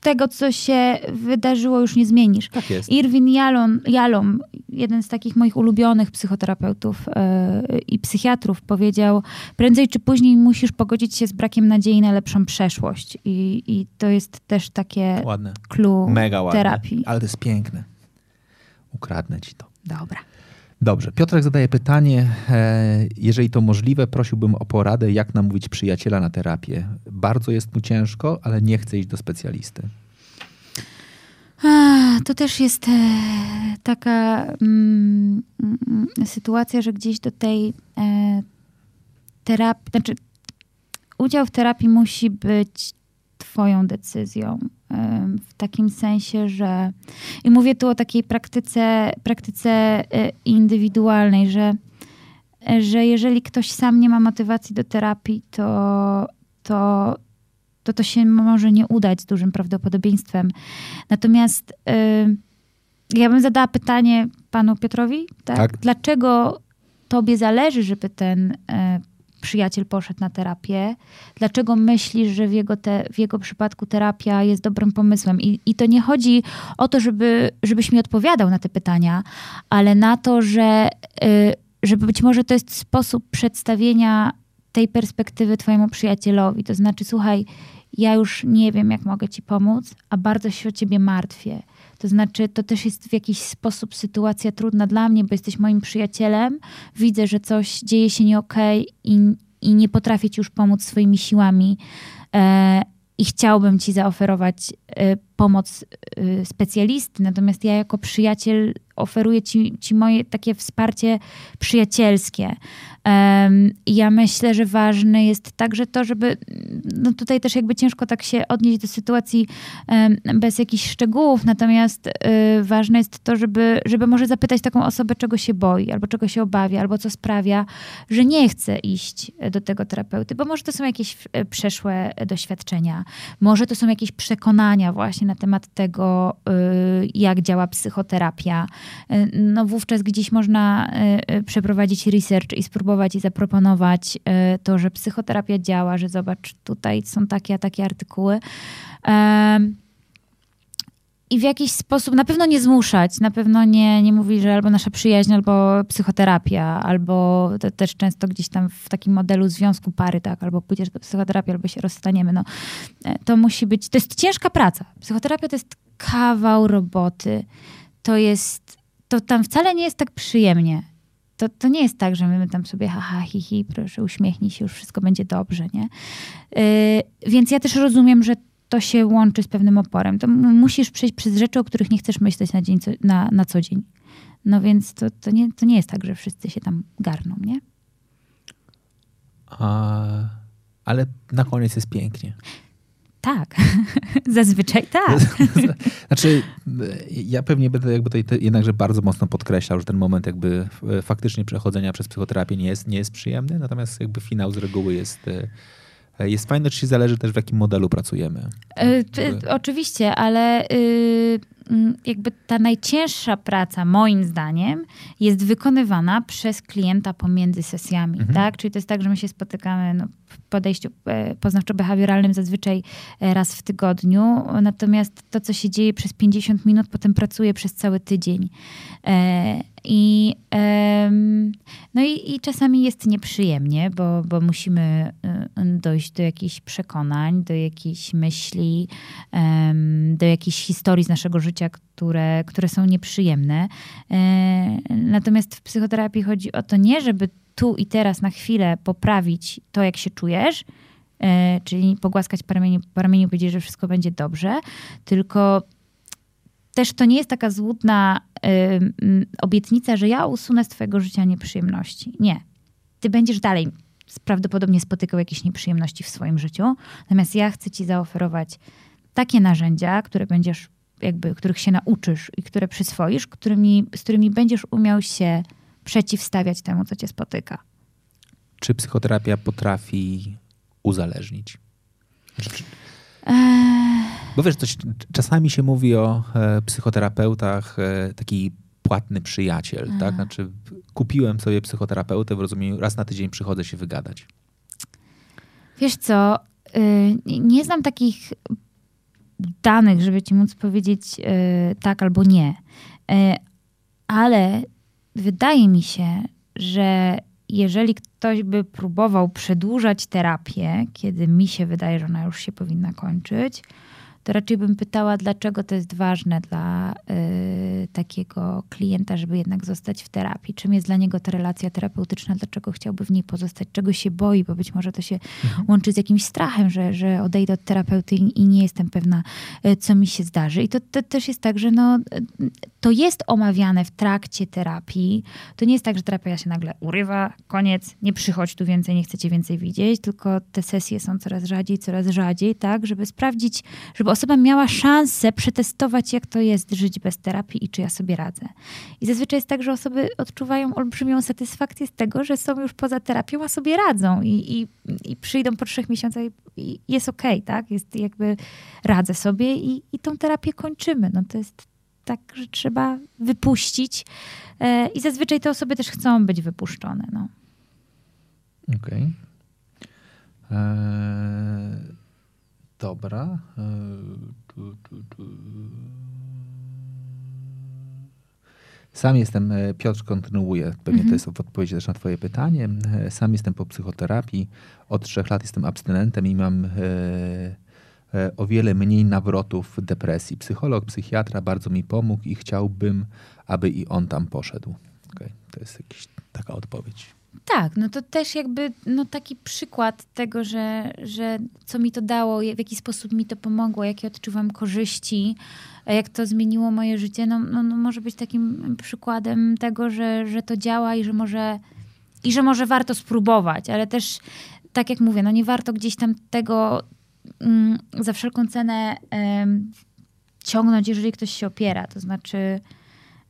tego, co się wydarzyło, już nie zmienisz. Tak jest. Irwin Jalom, Jalom jeden z takich moich ulubionych psychoterapeutów yy, i psychiatrów, powiedział: Prędzej czy później musisz pogodzić się z brakiem nadziei na lepszą przeszłość. I, i to jest też takie ładne. clue Mega ładne. terapii. Ale to jest piękne. Ukradnę ci to. Dobra. Dobrze. Piotrek zadaje pytanie, e, jeżeli to możliwe, prosiłbym o poradę, jak namówić przyjaciela na terapię. Bardzo jest mu ciężko, ale nie chce iść do specjalisty. To też jest e, taka mm, sytuacja, że gdzieś do tej e, terapii, znaczy udział w terapii musi być Twoją decyzją. W takim sensie, że. I mówię tu o takiej praktyce, praktyce e, indywidualnej, że, że jeżeli ktoś sam nie ma motywacji do terapii, to, to, to to się może nie udać z dużym prawdopodobieństwem. Natomiast ja bym zadała pytanie panu Piotrowi, tak? tak. Dlaczego tobie zależy, żeby ten e, przyjaciel poszedł na terapię, dlaczego myślisz, że w jego, te, w jego przypadku terapia jest dobrym pomysłem. I, I to nie chodzi o to, żeby, żebyś mi odpowiadał na te pytania, ale na to, że, y, żeby być może to jest sposób przedstawienia tej perspektywy twojemu przyjacielowi. To znaczy, słuchaj, ja już nie wiem, jak mogę ci pomóc, a bardzo się o ciebie martwię. To znaczy, to też jest w jakiś sposób sytuacja trudna dla mnie, bo jesteś moim przyjacielem, widzę, że coś dzieje się nie okay i, i nie potrafię ci już pomóc swoimi siłami. E, i chciałbym ci zaoferować e, pomoc e, specjalisty, natomiast ja jako przyjaciel oferuję ci, ci moje takie wsparcie przyjacielskie. Ja myślę, że ważne jest także to, żeby, no tutaj też jakby ciężko tak się odnieść do sytuacji bez jakichś szczegółów, natomiast y, ważne jest to, żeby, żeby może zapytać taką osobę, czego się boi, albo czego się obawia, albo co sprawia, że nie chce iść do tego terapeuty, bo może to są jakieś e, przeszłe doświadczenia, może to są jakieś przekonania właśnie na temat tego, y, jak działa psychoterapia. Y, no wówczas gdzieś można przeprowadzić research i spróbować i zaproponować to, że psychoterapia działa, że zobacz, tutaj są takie a takie artykuły i w jakiś sposób, na pewno nie zmuszać, na pewno nie, nie mówić, że albo nasza przyjaźń, albo psychoterapia, albo też często gdzieś tam w takim modelu związku pary, tak, albo pójdziesz do psychoterapii, albo się rozstaniemy. No, e, to musi być, to jest ciężka praca. Psychoterapia to jest kawał roboty. To jest, to tam wcale nie jest tak przyjemnie. To, to nie jest tak, że my tam sobie haha, hi, hi, proszę uśmiechnij się, już wszystko będzie dobrze, nie? Yy, więc ja też rozumiem, że to się łączy z pewnym oporem. To musisz przejść przez rzeczy, o których nie chcesz myśleć na, dzień, na, na co dzień. No więc to, to, nie, to nie jest tak, że wszyscy się tam garną, nie? A, ale na koniec jest pięknie. Tak, zazwyczaj tak. znaczy, ja pewnie będę jakby tutaj jednakże bardzo mocno podkreślał, że ten moment jakby faktycznie przechodzenia przez psychoterapię nie jest, nie jest przyjemny, natomiast jakby finał z reguły jest e, E, jest fajne, czy zależy też w jakim modelu pracujemy. E, oczywiście, ale y, jakby ta najcięższa praca, moim zdaniem, jest wykonywana przez klienta pomiędzy sesjami, mhm. tak? Czyli to jest tak, że my się spotykamy no, w podejściu e, poznawczo-behawioralnym zazwyczaj raz w tygodniu, natomiast to, co się dzieje przez 50 minut, potem pracuje przez cały tydzień. I, no i, i, czasami jest nieprzyjemnie, bo, bo musimy dojść do jakichś przekonań, do jakichś myśli, do jakichś historii z naszego życia, które, które są nieprzyjemne. E, natomiast w psychoterapii chodzi o to nie, żeby tu i teraz na chwilę poprawić to, jak się czujesz, e, czyli pogłaskać po ramieniu, po ramieniu powiedzieć, że wszystko będzie dobrze, tylko też to nie jest taka złudna y, obietnica, że ja usunę z twojego życia nieprzyjemności. Nie. Ty będziesz dalej prawdopodobnie spotykał jakieś nieprzyjemności w swoim życiu. Natomiast ja chcę ci zaoferować takie narzędzia, które będziesz, jakby, których się nauczysz i które przyswoisz, którymi, z którymi będziesz umiał się przeciwstawiać temu, co cię spotyka. Czy psychoterapia potrafi uzależnić? Czy, bo wiesz, coś, czasami się mówi o e, psychoterapeutach e, taki płatny przyjaciel, tak? Mhm. Znaczy kupiłem sobie psychoterapeutę w rozumieniu raz na tydzień przychodzę się wygadać. Wiesz co, y, nie znam takich danych, żeby ci móc powiedzieć y, tak albo nie. Y, ale wydaje mi się, że jeżeli ktoś by próbował przedłużać terapię, kiedy mi się wydaje, że ona już się powinna kończyć, to raczej bym pytała, dlaczego to jest ważne dla y, takiego klienta, żeby jednak zostać w terapii. Czym jest dla niego ta relacja terapeutyczna, dlaczego chciałby w niej pozostać, czego się boi, bo być może to się mhm. łączy z jakimś strachem, że, że odejdę od terapeuty i, i nie jestem pewna, y, co mi się zdarzy. I to, to, też jest tak, że no, to jest omawiane w trakcie terapii. To nie jest tak, że terapia się nagle urywa, koniec, nie przychodź tu więcej, nie chcecie więcej widzieć, tylko te sesje są coraz rzadziej, coraz rzadziej, tak, żeby sprawdzić, żeby osoba miała szansę przetestować, jak to jest żyć bez terapii i czy ja sobie radzę. I zazwyczaj jest tak, że osoby odczuwają olbrzymią satysfakcję z tego, że są już poza terapią, a sobie radzą i, i, i przyjdą po trzech miesiącach i jest okej, okay, tak? Jest jakby radzę sobie i, i tą terapię kończymy. No to jest tak, że trzeba wypuścić e, i zazwyczaj te osoby też chcą być wypuszczone. No. Okej. Okay. Eee, Dobra. E. Sam jestem, e, Piotr kontynuuje, pewnie mhm. to jest w odpowiedzi też na twoje pytanie. E, sam jestem po psychoterapii, od trzech lat jestem abstynentem i mam o wiele mniej nawrotów depresji. Psycholog, psychiatra bardzo mi pomógł i chciałbym, aby i on tam poszedł. Okay. To jest jakaś taka odpowiedź. Tak, no to też jakby no taki przykład tego, że, że co mi to dało, w jaki sposób mi to pomogło, jakie odczuwam korzyści, jak to zmieniło moje życie, no, no, no może być takim przykładem tego, że, że to działa i że może i że może warto spróbować, ale też tak jak mówię, no nie warto gdzieś tam tego mm, za wszelką cenę ciągnąć, jeżeli ktoś się opiera. To znaczy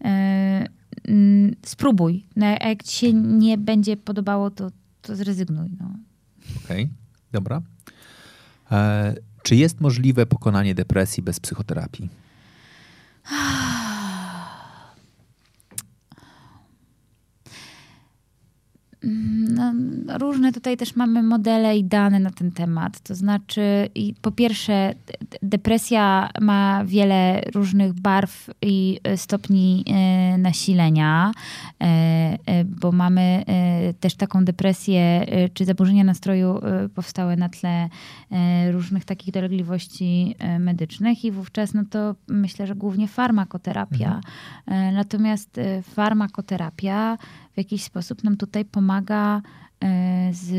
e, mm, spróbuj. No, a jak ci się nie będzie podobało, to, to zrezygnuj. No. Okej, okay, dobra. E, czy jest możliwe pokonanie depresji bez psychoterapii? No, różne tutaj też mamy modele i dane na ten temat. To znaczy, po pierwsze, depresja ma wiele różnych barw i e, stopni e, nasilenia, e, bo mamy też taką depresję czy zaburzenia nastroju powstałe na tle różnych takich dolegliwości medycznych i wówczas no to myślę, że głównie farmakoterapia. Mhm. Natomiast farmakoterapia w jakiś sposób nam tutaj pomaga e, z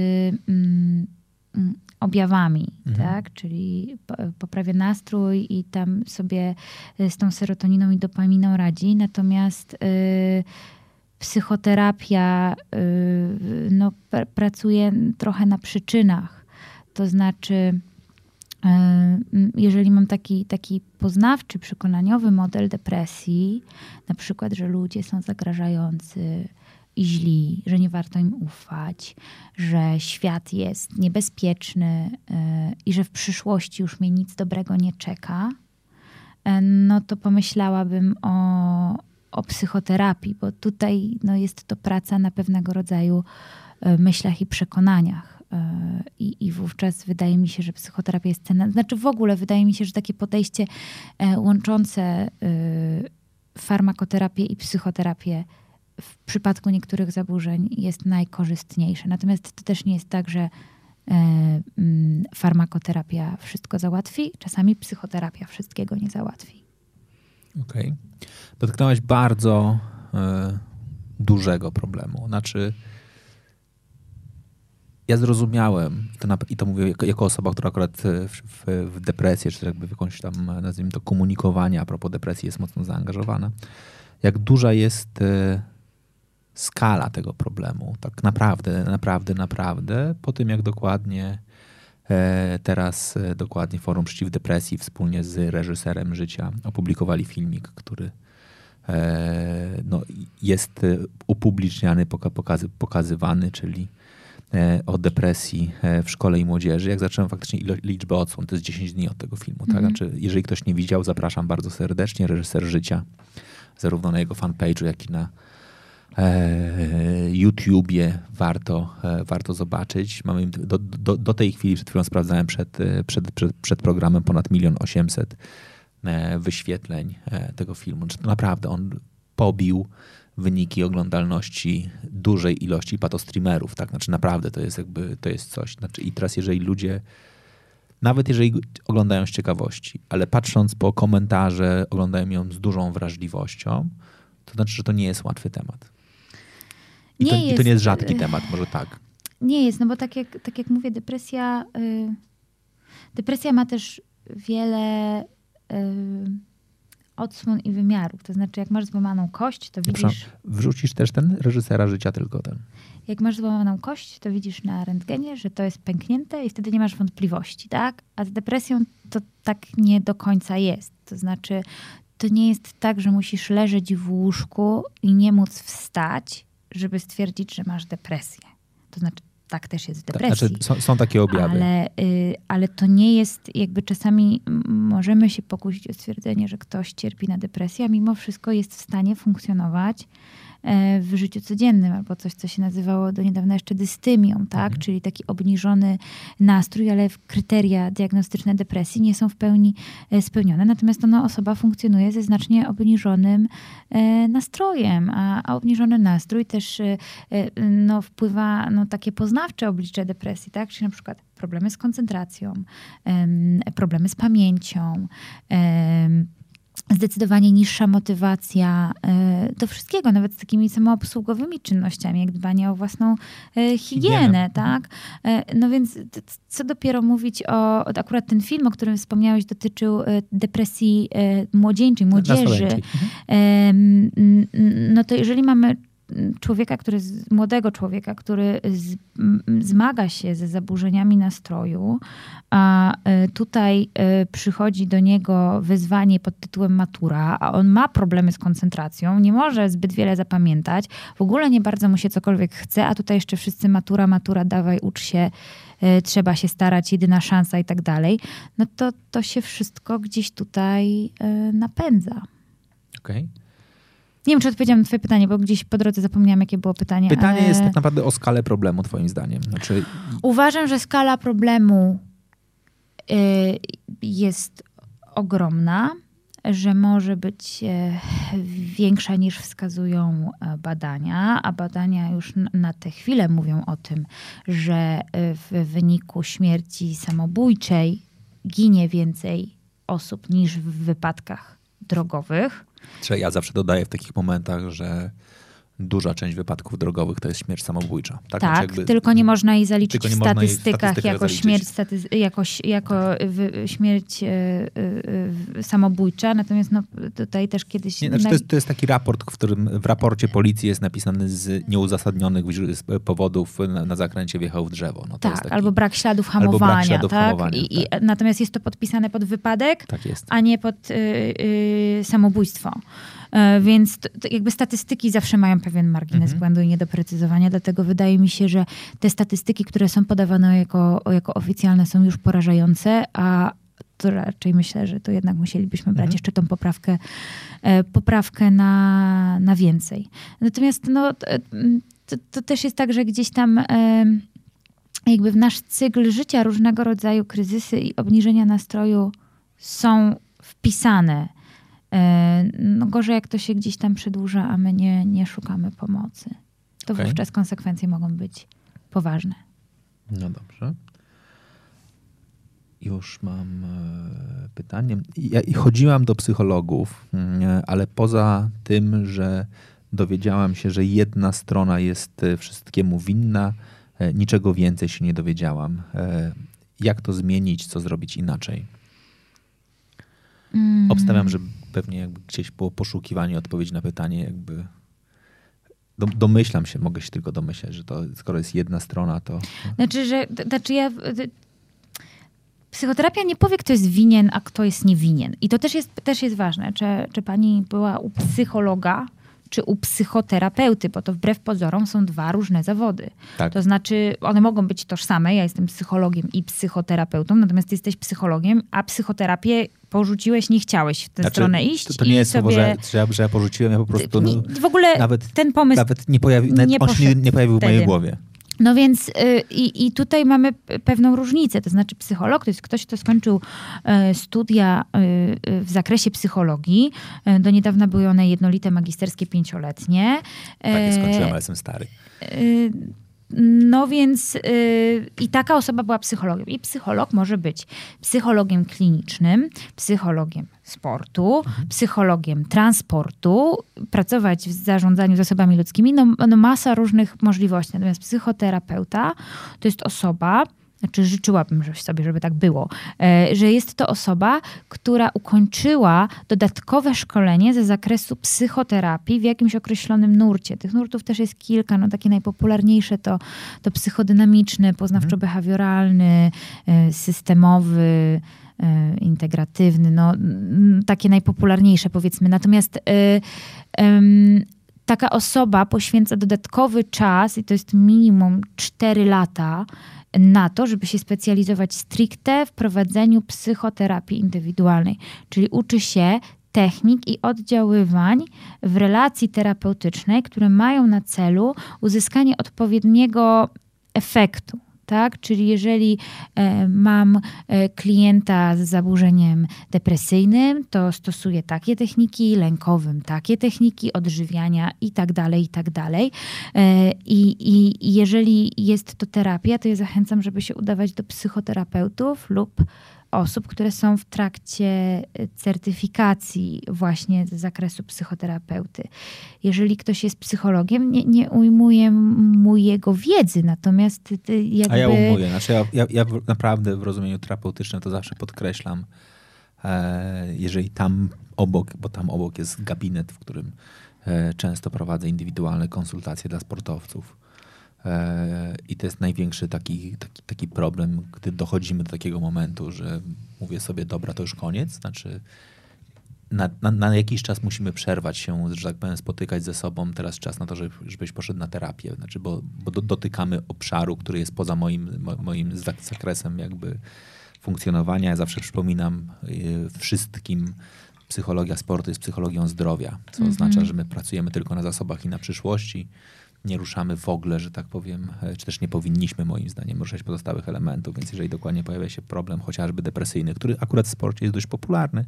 mm, mm, objawami, mhm. tak? Czyli poprawia nastrój i tam sobie e, z tą serotoniną i dopaminą radzi. Natomiast y, psychoterapia no, pr pracuje trochę na przyczynach. To znaczy, jeżeli mam taki, taki poznawczy, przekonaniowy model depresji, na przykład, że ludzie są zagrażający, źli, że nie warto im ufać, że świat jest niebezpieczny yy, i że w przyszłości już mnie nic dobrego nie czeka, yy, no to pomyślałabym o, o psychoterapii, bo tutaj no, jest to praca na pewnego rodzaju yy, myślach i przekonaniach. I, I wówczas wydaje mi się, że psychoterapia jest cenna. Znaczy w ogóle wydaje mi się, że takie podejście łączące farmakoterapię i psychoterapię w przypadku niektórych zaburzeń jest najkorzystniejsze. Natomiast to też nie jest tak, że e, mm, farmakoterapia wszystko załatwi. Czasami psychoterapia wszystkiego nie załatwi. Okej. Okay. Dotknąłeś bardzo e, dużego problemu. Znaczy, ja zrozumiałem, to, na, i to mówię jako, jako, osoba, która akurat w, w, w depresję, czy jakby w jakąś tam, nazwijmy to, komunikowanie a propos depresji jest mocno zaangażowana, jak duża jest e, skala tego problemu. Tak naprawdę, naprawdę, naprawdę. Po tym, jak dokładnie e, teraz e, dokładnie Forum Przeciw Depresji wspólnie z reżyserem życia opublikowali filmik, który e, no, jest upubliczniany, pokazy, pokazywany, czyli o depresji w szkole i młodzieży. Jak zacząłem faktycznie liczbę odsłon, to jest 10 dni od tego filmu. Tak? Mhm. Znaczy, jeżeli ktoś nie widział, zapraszam bardzo serdecznie. Reżyser życia, zarówno na jego fanpage'u, jak i na YouTubie warto, e, warto zobaczyć. Mamy do, do, do tej chwili, przed chwilą sprawdzałem przed, e, przed, przed, przed programem ponad milion osiemset wyświetleń tego filmu. Naprawdę on pobił wyniki oglądalności dużej ilości patostreamerów, tak? Znaczy naprawdę to jest jakby, to jest coś. Znaczy i teraz jeżeli ludzie, nawet jeżeli oglądają z ciekawości, ale patrząc po komentarze, oglądają ją z dużą wrażliwością, to znaczy, że to nie jest łatwy temat. I, nie to, jest, I to nie jest rzadki y, temat, może tak. Nie jest, no bo tak jak, tak jak mówię, depresja, yy, depresja ma też wiele yy, odsłon i wymiarów. To znaczy, jak masz złamaną kość, to widzisz... Wrzucisz też ten reżysera życia, tylko ten. Jak masz złamaną kość, to widzisz na rentgenie, że to jest pęknięte i wtedy nie masz wątpliwości, tak? A z depresją to tak nie do końca jest. To znaczy, to nie jest tak, że musisz leżeć w łóżku i nie móc wstać, żeby stwierdzić, że masz depresję. To znaczy, tak też jest w tak, depresji. Znaczy, są, są takie objawy. Ale, y, ale to nie jest, jakby czasami możemy się pokusić o stwierdzenie, że ktoś cierpi na depresję, a mimo wszystko jest w stanie funkcjonować w życiu codziennym, albo coś, co się nazywało do niedawna jeszcze dystymią, tak? Mhm. czyli taki obniżony nastrój, ale kryteria diagnostyczne depresji nie są w pełni e, spełnione. Natomiast no, osoba funkcjonuje ze znacznie obniżonym e, nastrojem, a, a obniżony nastrój też no, wpływa no, takie poznawcze oblicze depresji, tak? czyli na przykład problemy z koncentracją, problemy z pamięcią, zdecydowanie niższa motywacja e, do wszystkiego, nawet z takimi samoobsługowymi czynnościami, jak dbanie o własną e, higienę, tak? E, no więc co dopiero mówić o, akurat ten film, o którym wspomniałeś, dotyczył depresji młodzieńczej, młodzieży. Mhm. No to jeżeli mamy człowieka, który, młodego człowieka, który z, zmaga się ze zaburzeniami nastroju, a e, tutaj e, przychodzi do niego wyzwanie pod tytułem matura, a on ma problemy z koncentracją, nie może zbyt wiele zapamiętać, w ogóle nie bardzo mu się cokolwiek chce, a tutaj jeszcze wszyscy matura, matura, dawaj, ucz się, e, trzeba się starać, jedyna szansa i tak dalej, no to to się wszystko gdzieś tutaj napędza. Okej. Okay. Nie wiem, czy odpowiedziałam na twoje pytanie, bo gdzieś po drodze zapomniałam, jakie było pytanie. Pytanie jest tak naprawdę o skalę problemu, twoim zdaniem. Znaczy... Uważam, że skala problemu y, jest ogromna, że może być y, większa niż wskazują e, badania, a badania już na tę chwilę mówią o tym, że y, w wyniku śmierci samobójczej ginie więcej osób niż w wypadkach drogowych. Czy ja zawsze dodaję w takich momentach, że duża część wypadków drogowych to jest śmierć samobójcza. Tak, tak jakby, tylko nie można jej zaliczyć w statystykach jako zaliczyć. śmierć, staty, jako, jako śmierć e, e, samobójcza, natomiast no, tutaj też kiedyś... Nie, znaczy to, jest, to jest taki raport, w którym w raporcie policji jest napisany z nieuzasadnionych powodów na, na zakręcie wjechał w drzewo. No, tak, taki, albo brak śladów hamowania. Brak śladów tak? hamowania I, tak. I, natomiast jest to podpisane pod wypadek, tak a nie pod y, y, samobójstwo. E, więc to, to jakby statystyki zawsze mają pewien margines mhm. błędu i niedoprecyzowania, dlatego wydaje mi się, że te statystyki, które są podawane jako, jako oficjalne są już porażające, a to raczej myślę, że to jednak musielibyśmy brać mhm. jeszcze tą poprawkę, e, poprawkę na, na więcej. Natomiast no, to, to też jest tak, że gdzieś tam e, jakby w nasz cykl życia różnego rodzaju kryzysy i obniżenia nastroju są wpisane E, no gorzej, jak to się gdzieś tam przedłuża, a my nie, nie szukamy pomocy. To okay. wówczas konsekwencje mogą być poważne. No dobrze. Już mam e, pytanie. Ja chodziłam do psychologów, mm, ale poza tym, że dowiedziałam się, że jedna strona jest e, wszystkiemu winna, niczego więcej się nie dowiedziałam. Jak to zmienić, co zrobić inaczej? Mm. Obstawiam, że pewnie jakby gdzieś było poszukiwanie odpowiedzi na pytanie, jakby domyślam się, mogę się tylko domyślać, że to skoro jest jedna strona, to... Znaczy, że znaczy ja... Psychoterapia nie powie, kto jest winien, a kto jest niewinien. I to też jest, też jest ważne. Czy, czy pani była u psychologa, czy u psychoterapeuty, bo to wbrew pozorom są dwa różne zawody. Tak. To znaczy, one mogą być tożsame. Ja jestem psychologiem i psychoterapeutą, natomiast jesteś psychologiem, a psychoterapię porzuciłeś, nie chciałeś w tę znaczy, stronę iść. To, to nie jest sobie... słowo, że, że, ja, że ja porzuciłem, ja po prostu... No, w ogóle nawet, ten pomysł nawet nie, pojawi, nawet nie, on się nie pojawił wtedy. w mojej głowie. No więc y, i, i tutaj mamy pewną różnicę. To znaczy, psycholog to jest ktoś, kto skończył y, studia y, w zakresie psychologii. Do niedawna były one jednolite magisterskie pięcioletnie. Tak, ja skończyłem, ale jestem stary. No więc yy, i taka osoba była psychologiem. I psycholog może być psychologiem klinicznym, psychologiem sportu, mhm. psychologiem transportu, pracować w zarządzaniu zasobami ludzkimi. No, no masa różnych możliwości. Natomiast psychoterapeuta to jest osoba, znaczy życzyłabym sobie, żeby tak było, e, że jest to osoba, która ukończyła dodatkowe szkolenie ze zakresu psychoterapii w jakimś określonym nurcie. Tych nurtów też jest kilka, no takie najpopularniejsze to, to psychodynamiczny, poznawczo-behawioralny, e, systemowy, e, integratywny, no takie najpopularniejsze powiedzmy. Natomiast taka osoba poświęca dodatkowy czas, i to jest minimum 4 lata, na to, żeby się specjalizować stricte w prowadzeniu psychoterapii indywidualnej, czyli uczy się technik i oddziaływań w relacji terapeutycznej, które mają na celu uzyskanie odpowiedniego efektu tak? Czyli jeżeli e, mam e, klienta z zaburzeniem depresyjnym, to stosuję takie techniki, lękowym takie techniki odżywiania i tak dalej, i tak dalej. E, I, i jeżeli jest to terapia, to ja zachęcam, żeby się udawać do psychoterapeutów lub osób, które są w trakcie y, certyfikacji właśnie z zakresu psychoterapeuty. Jeżeli ktoś jest psychologiem, nie, nie ujmuję mu jego wiedzy, natomiast jakby... A ja ujmuję. Znaczy ja, ja, ja naprawdę w rozumieniu terapeutycznym to zawsze podkreślam, e, jeżeli tam obok, bo tam obok jest gabinet, w którym E, często prowadzę indywidualne konsultacje dla sportowców. E, I to jest największy taki, taki, taki problem, gdy dochodzimy do takiego momentu, że mówię sobie, dobra, to już koniec. Znaczy, na, na, na, jakiś czas musimy przerwać się, że tak powiem, spotykać ze sobą. Teraz czas na to, żeby, żebyś poszedł na terapię. Znaczy, bo, bo dotykamy obszaru, który jest poza moim, moim zakresem jakby funkcjonowania. Ja zawsze przypominam y, wszystkim, psychologia sportu jest psychologią zdrowia, co mm -hmm. oznacza, że my pracujemy tylko na zasobach i na przyszłości. Nie ruszamy w ogóle, że tak powiem, e, czy też nie powinniśmy moim zdaniem ruszać pozostałych elementów, więc jeżeli dokładnie pojawia się problem chociażby depresyjny, który akurat w sporcie jest dość popularny,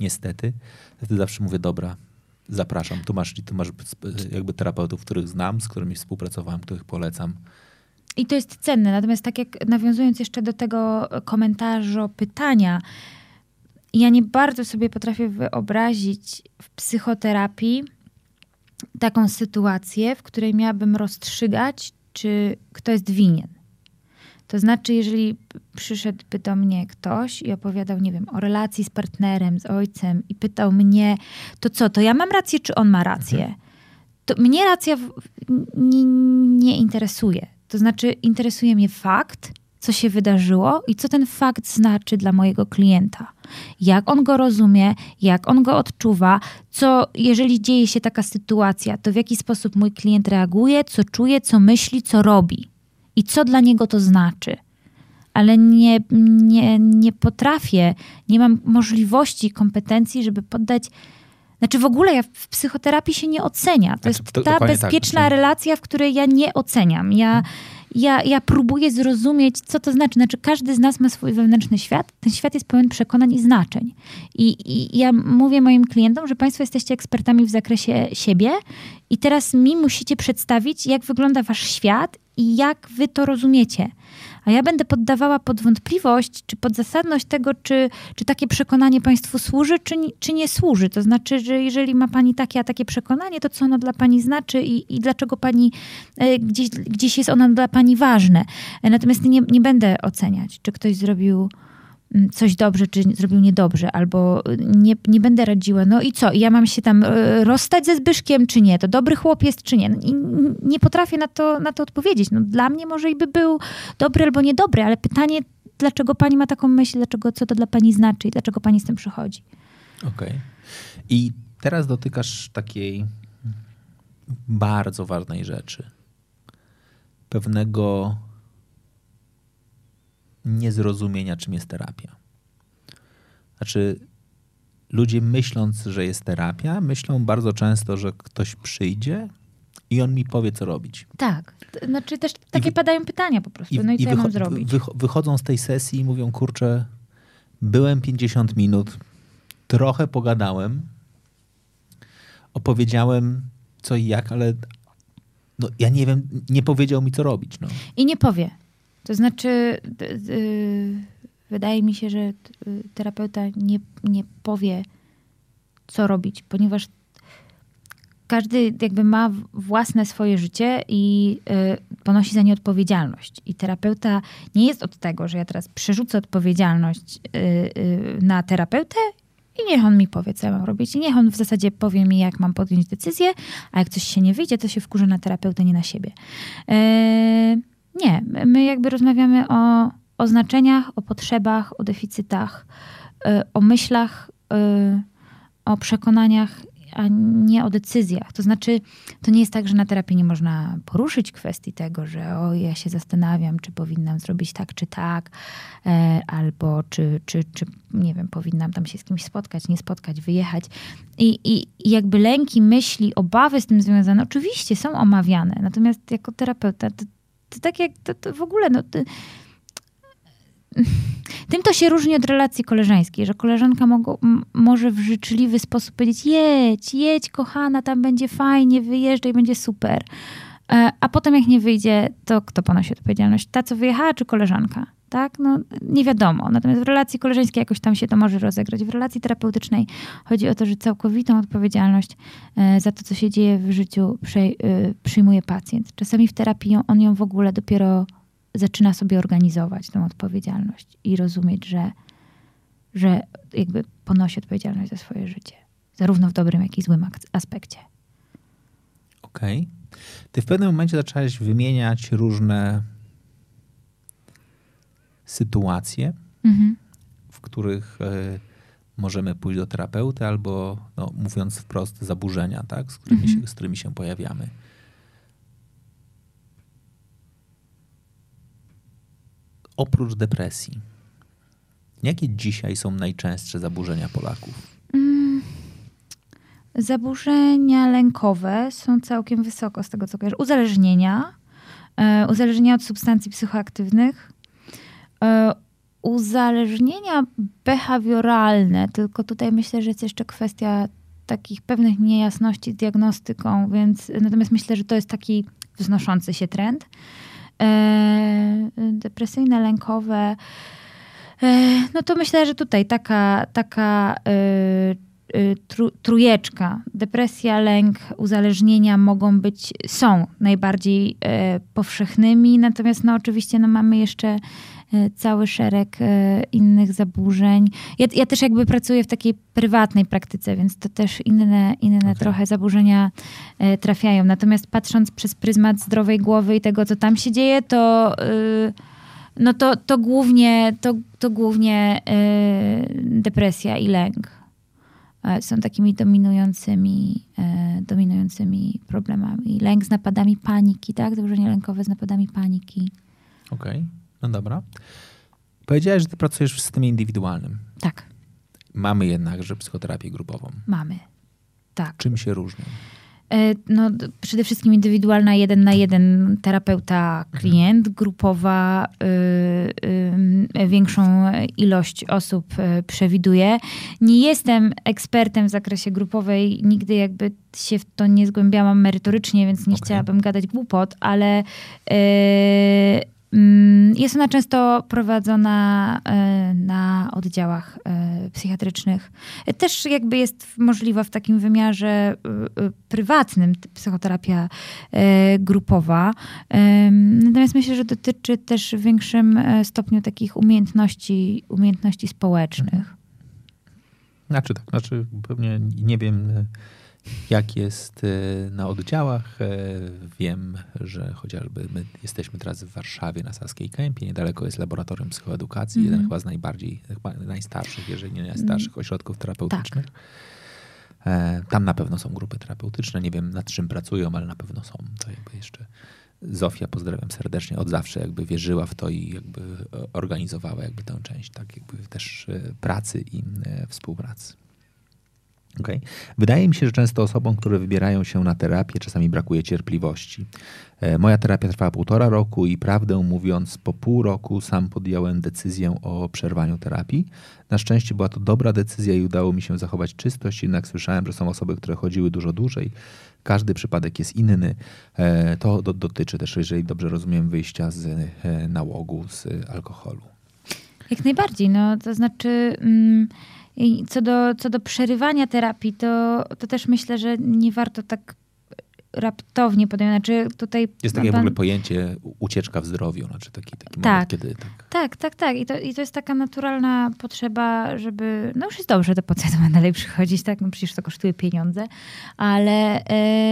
niestety, wtedy zawsze mówię, dobra, zapraszam, tu masz, tu masz jakby terapeutów, których znam, z którymi współpracowałem, których polecam. I to jest cenne. Natomiast tak jak nawiązując jeszcze do tego komentarza, pytania, ja nie bardzo sobie potrafię wyobrazić w psychoterapii taką sytuację, w której miałabym rozstrzygać, czy kto jest winien. To znaczy, jeżeli przyszedłby do mnie ktoś i opowiadał, nie wiem, o relacji z partnerem, z ojcem i pytał mnie, to co, to ja mam rację, czy on ma rację? Mhm. To mnie racja nie, nie interesuje. To znaczy, interesuje mnie fakt, co się wydarzyło i co ten fakt znaczy dla mojego klienta. Jak on go rozumie, jak on go odczuwa, co jeżeli dzieje się taka sytuacja, to w jaki sposób mój klient reaguje, co czuje, co myśli, co robi i co dla niego to znaczy. Ale nie, nie, nie potrafię, nie mam możliwości, kompetencji, żeby poddać znaczy w ogóle ja w psychoterapii się nie ocenia. To znaczy, jest ta tak, bezpieczna tak. relacja, w której ja nie oceniam. Ja, hmm ja, ja próbuję zrozumieć, co to znaczy. Znaczy, każdy z nas ma swój wewnętrzny świat. Ten świat jest pełen przekonań i znaczeń. I, I, ja mówię moim klientom, że Państwo jesteście ekspertami w zakresie siebie i teraz mi musicie przedstawić, jak wygląda Wasz świat i jak Wy to rozumiecie a ja będę poddawała pod wątpliwość, czy pod zasadność tego, czy, czy takie przekonanie państwu służy, czy, czy nie służy. To znaczy, że jeżeli ma pani takie, a takie przekonanie, to co ono dla pani znaczy i, i dlaczego pani, e, gdzieś, gdzieś jest ono dla pani ważne. E, natomiast nie, nie będę oceniać, czy ktoś zrobił coś dobrze, czy zrobił niedobrze, albo nie, nie będę radziła, no i co, ja mam się tam e, rozstać ze Zbyszkiem, czy nie, to dobry chłop jest, czy nie. I nie potrafię na to, na to odpowiedzieć. No, dla mnie może i by był dobry albo niedobry, ale pytanie, dlaczego pani ma taką myśl, dlaczego, co to dla pani znaczy i dlaczego pani z tym przychodzi. Okej. Okay. I teraz dotykasz takiej bardzo ważnej rzeczy. Pewnego niezrozumienia, czym jest terapia. Znaczy, ludzie myśląc, że jest terapia, myślą bardzo często, że ktoś przyjdzie i on mi powie, co robić. Tak. Znaczy też takie padają pytania po prostu. no i, i co ja mam zrobić? wychodzą z tej sesji i mówią, kurczę, byłem 50 minut, trochę pogadałem, opowiedziałem co i jak, ale no, ja nie wiem, nie powiedział mi, co robić. No. I nie powie. To znaczy, wydaje mi się, że terapeuta nie, nie powie, co robić, ponieważ każdy jakby ma własne swoje życie i y, ponosi za nie odpowiedzialność. I terapeuta nie jest od tego, że ja teraz przerzucę odpowiedzialność y, y, na terapeutę i niech on mi powie, co ja mam robić. I niech on w zasadzie powie mi, jak mam podjąć decyzję, a jak coś się nie wyjdzie, to się wkurzę na terapeutę, nie na siebie. Nie, my jakby rozmawiamy o, o znaczeniach, o potrzebach, o deficytach, y, o myślach, y, o przekonaniach, a nie o decyzjach. To znaczy, to nie jest tak, że na terapii nie można poruszyć kwestii tego, że o, ja się zastanawiam, czy powinnam zrobić tak, czy tak, e, albo czy, czy, czy, nie wiem, powinnam tam się z kimś spotkać, nie spotkać, wyjechać. I, i, i jakby lęki, myśli, obawy z tym związane oczywiście są omawiane. Natomiast jako terapeuta tak jak to, to w ogóle, no, to, tym to się różni od relacji koleżeńskiej, że koleżanka może w życzliwy sposób powiedzieć: jedź, jedź, kochana, tam będzie fajnie, wyjeżdżaj, będzie super. E, a potem, jak nie wyjdzie, to kto ponosi odpowiedzialność? Ta, co wyjechała, czy koleżanka? Tak? No, nie wiadomo. Natomiast w relacji koleżeńskiej jakoś tam się to może rozegrać. W relacji terapeutycznej chodzi o to, że całkowitą odpowiedzialność e, za to, co się dzieje w życiu, e, przyjmuje pacjent. Czasami w terapii on ją w ogóle dopiero zaczyna sobie organizować, tą odpowiedzialność i rozumieć, że, że jakby ponosi odpowiedzialność za swoje życie. Zarówno w dobrym, jak i złym aspekcie. Okej. Okay. Ty w pewnym momencie zaczęłaś wymieniać różne sytuacje, mhm. w których y, możemy pójść do terapeuty albo, no, mówiąc wprost, zaburzenia, tak? z, którymi mhm. się, z którymi się pojawiamy. Oprócz depresji, jakie dzisiaj są najczęstsze zaburzenia Polaków? Mm, zaburzenia lękowe są całkiem wysoko z tego, co kojarzę. Uzależnienia, e, uzależnienia od substancji psychoaktywnych, e, uzależnienia behawioralne, tylko tutaj myślę, że jest jeszcze kwestia takich pewnych niejasności z diagnostyką, więc natomiast myślę, że to jest taki wznoszący się trend. E, depresyjne, lękowe, e, no to myślę, że tutaj taka, taka e, e tru, trujeczka, depresja, lęk, uzależnienia mogą być, są najbardziej e, powszechnymi, natomiast no oczywiście no mamy jeszcze E, cały szereg e, innych zaburzeń. Ja, ja, też jakby pracuję w takiej prywatnej praktyce, więc to też inne, inne okay. trochę zaburzenia e, trafiają. Natomiast patrząc przez pryzmat zdrowej głowy i tego, co tam się dzieje, to no to, to głównie, to, to głównie depresja i lęk są takimi dominującymi, dominującymi problemami. Lęk z napadami paniki, tak? Zaburzenia lękowe z napadami paniki. Okej. Okay. No dobra. Powiedziałeś, że ty pracujesz w systemie indywidualnym. Tak. Mamy jednakże psychoterapię grupową. Mamy. Tak. Czym się różnią? E, no, przede wszystkim indywidualna jeden na jeden terapeuta klient, grupowa y, y, większą ilość osób y, przewiduje. Nie jestem ekspertem w zakresie grupowej, nigdy jakby się w to nie zgłębiałam merytorycznie, więc nie okay. chciałabym gadać głupot, ale y, jest ona często prowadzona e, na oddziałach e, psychiatrycznych. Też jakby jest możliwa w takim wymiarze e, prywatnym psychoterapia grupowa. Natomiast myślę, że dotyczy też w większym stopniu takich umiejętności, umiejętności społecznych. Mhm. Znaczy tak, znaczy pewnie nie wiem jak jest e, na oddziałach. E, wiem, że chociażby my jesteśmy teraz w Warszawie na Saskiej Kępie, niedaleko jest laboratorium psychoedukacji, mm -hmm. jeden chyba z najbardziej, chyba najstarszych, jeżeli nie najstarszych mm. ośrodków terapeutycznych. Tak. E, tam na pewno są grupy terapeutyczne, nie wiem nad czym pracują, ale na pewno są. To jakby jeszcze Zofia, pozdrawiam serdecznie, od zawsze jakby wierzyła w to i jakby organizowała jakby tę część, tak jakby też pracy i współpracy. Okay. Wydaje mi się, że często osobom, które wybierają się na terapię, czasami brakuje cierpliwości. E, moja terapia trwała półtora roku i prawdę mówiąc, po pół roku sam podjąłem decyzję o przerwaniu terapii. Na szczęście była to dobra decyzja i udało mi się zachować czystość, jednak słyszałem, że są osoby, które chodziły dużo dłużej. Każdy przypadek jest inny. E, to dotyczy też, jeżeli dobrze rozumiem, wyjścia z e, nałogu, z alkoholu. Jak najbardziej. No, to znaczy. Mm i co do, co do przerywania terapii, to, to też myślę, że nie warto tak raptownie podejmować. Znaczy tutaj jest takie pan... w ogóle pojęcie ucieczka w zdrowiu, znaczy taki, taki tak. moment, kiedy tak. Tak, tak, tak. I to, I to jest taka naturalna potrzeba, żeby, no już jest dobrze, to po co to ma dalej przychodzić, tak? No przecież to kosztuje pieniądze, ale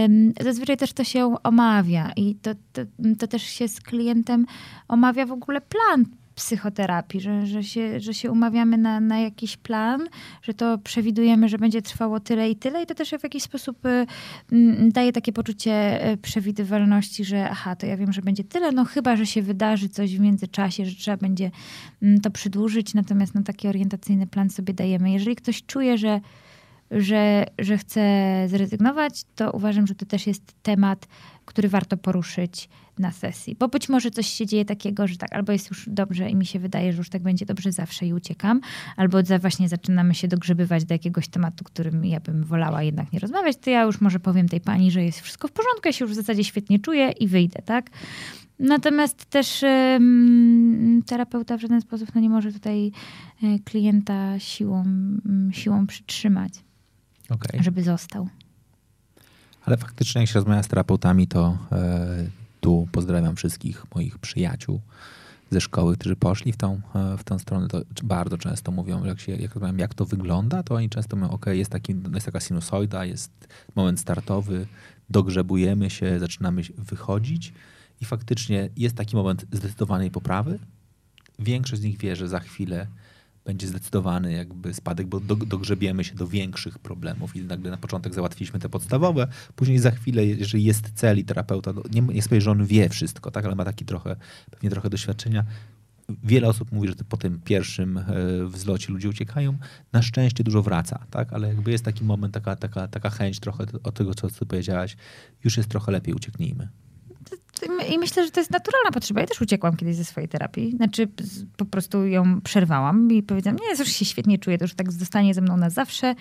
ym, zazwyczaj też to się omawia i to, to, to też się z klientem omawia w ogóle plan psychoterapii, że, że, się, że się umawiamy na, na jakiś plan, że to przewidujemy, że będzie trwało tyle i tyle i to też w jakiś sposób y, daje takie poczucie y, przewidywalności, że aha, to ja wiem, że będzie tyle, no chyba, że się wydarzy coś w międzyczasie, że trzeba będzie to przedłużyć, natomiast no taki orientacyjny plan sobie dajemy. Jeżeli ktoś czuje, że że, że chce zrezygnować, to uważam, że to też jest temat, który warto poruszyć na sesji. Bo być może coś się dzieje takiego, że tak, albo jest już dobrze i mi się wydaje, że już tak będzie dobrze zawsze i uciekam, albo właśnie zaczynamy się dogrzebywać do jakiegoś tematu, którym ja bym wolała jednak nie rozmawiać, to ja już może powiem tej pani, że jest wszystko w porządku, ja się już w zasadzie świetnie czuję i wyjdę, tak? Natomiast też terapeuta w żaden sposób no, nie może tutaj e, klienta siłą, siłą przytrzymać, okay. żeby został. Ale faktycznie, jak się rozmawia z terapeutami, to e, tu. Pozdrawiam wszystkich moich przyjaciół, ze szkoły, którzy poszli w tą, e, w tą stronę, to bardzo często mówią, jak, się, jak, jak to wygląda, to oni często mówią, ok, jest, taki, jest taka sinusoida, jest moment startowy, dogrzebujemy się, zaczynamy wychodzić. I faktycznie jest taki moment zdecydowanej poprawy. Większość z nich wie, że za chwilę będzie zdecydowany jakby spadek, bo dogrzebiemy się do większych problemów i nagle na początek załatwiliśmy te podstawowe, później za chwilę, jeżeli jest cel i terapeuta, no nie, nie sobie, że on wie wszystko, tak, ale ma taki trochę, pewnie trochę doświadczenia. Wiele osób mówi, że po tym pierwszym e, wzlocie ludzie uciekają. Na szczęście dużo wraca, tak? ale jakby jest taki moment, taka, taka, taka chęć trochę o tego, co ty powiedziałaś, już jest trochę lepiej, ucieknijmy. I myślę, że to jest naturalna potrzeba. Ja też uciekłam kiedyś ze swojej terapii. Znaczy, po prostu ją przerwałam i powiedziałam, nie, już się świetnie czuję, to już tak zostanie ze mną na zawsze.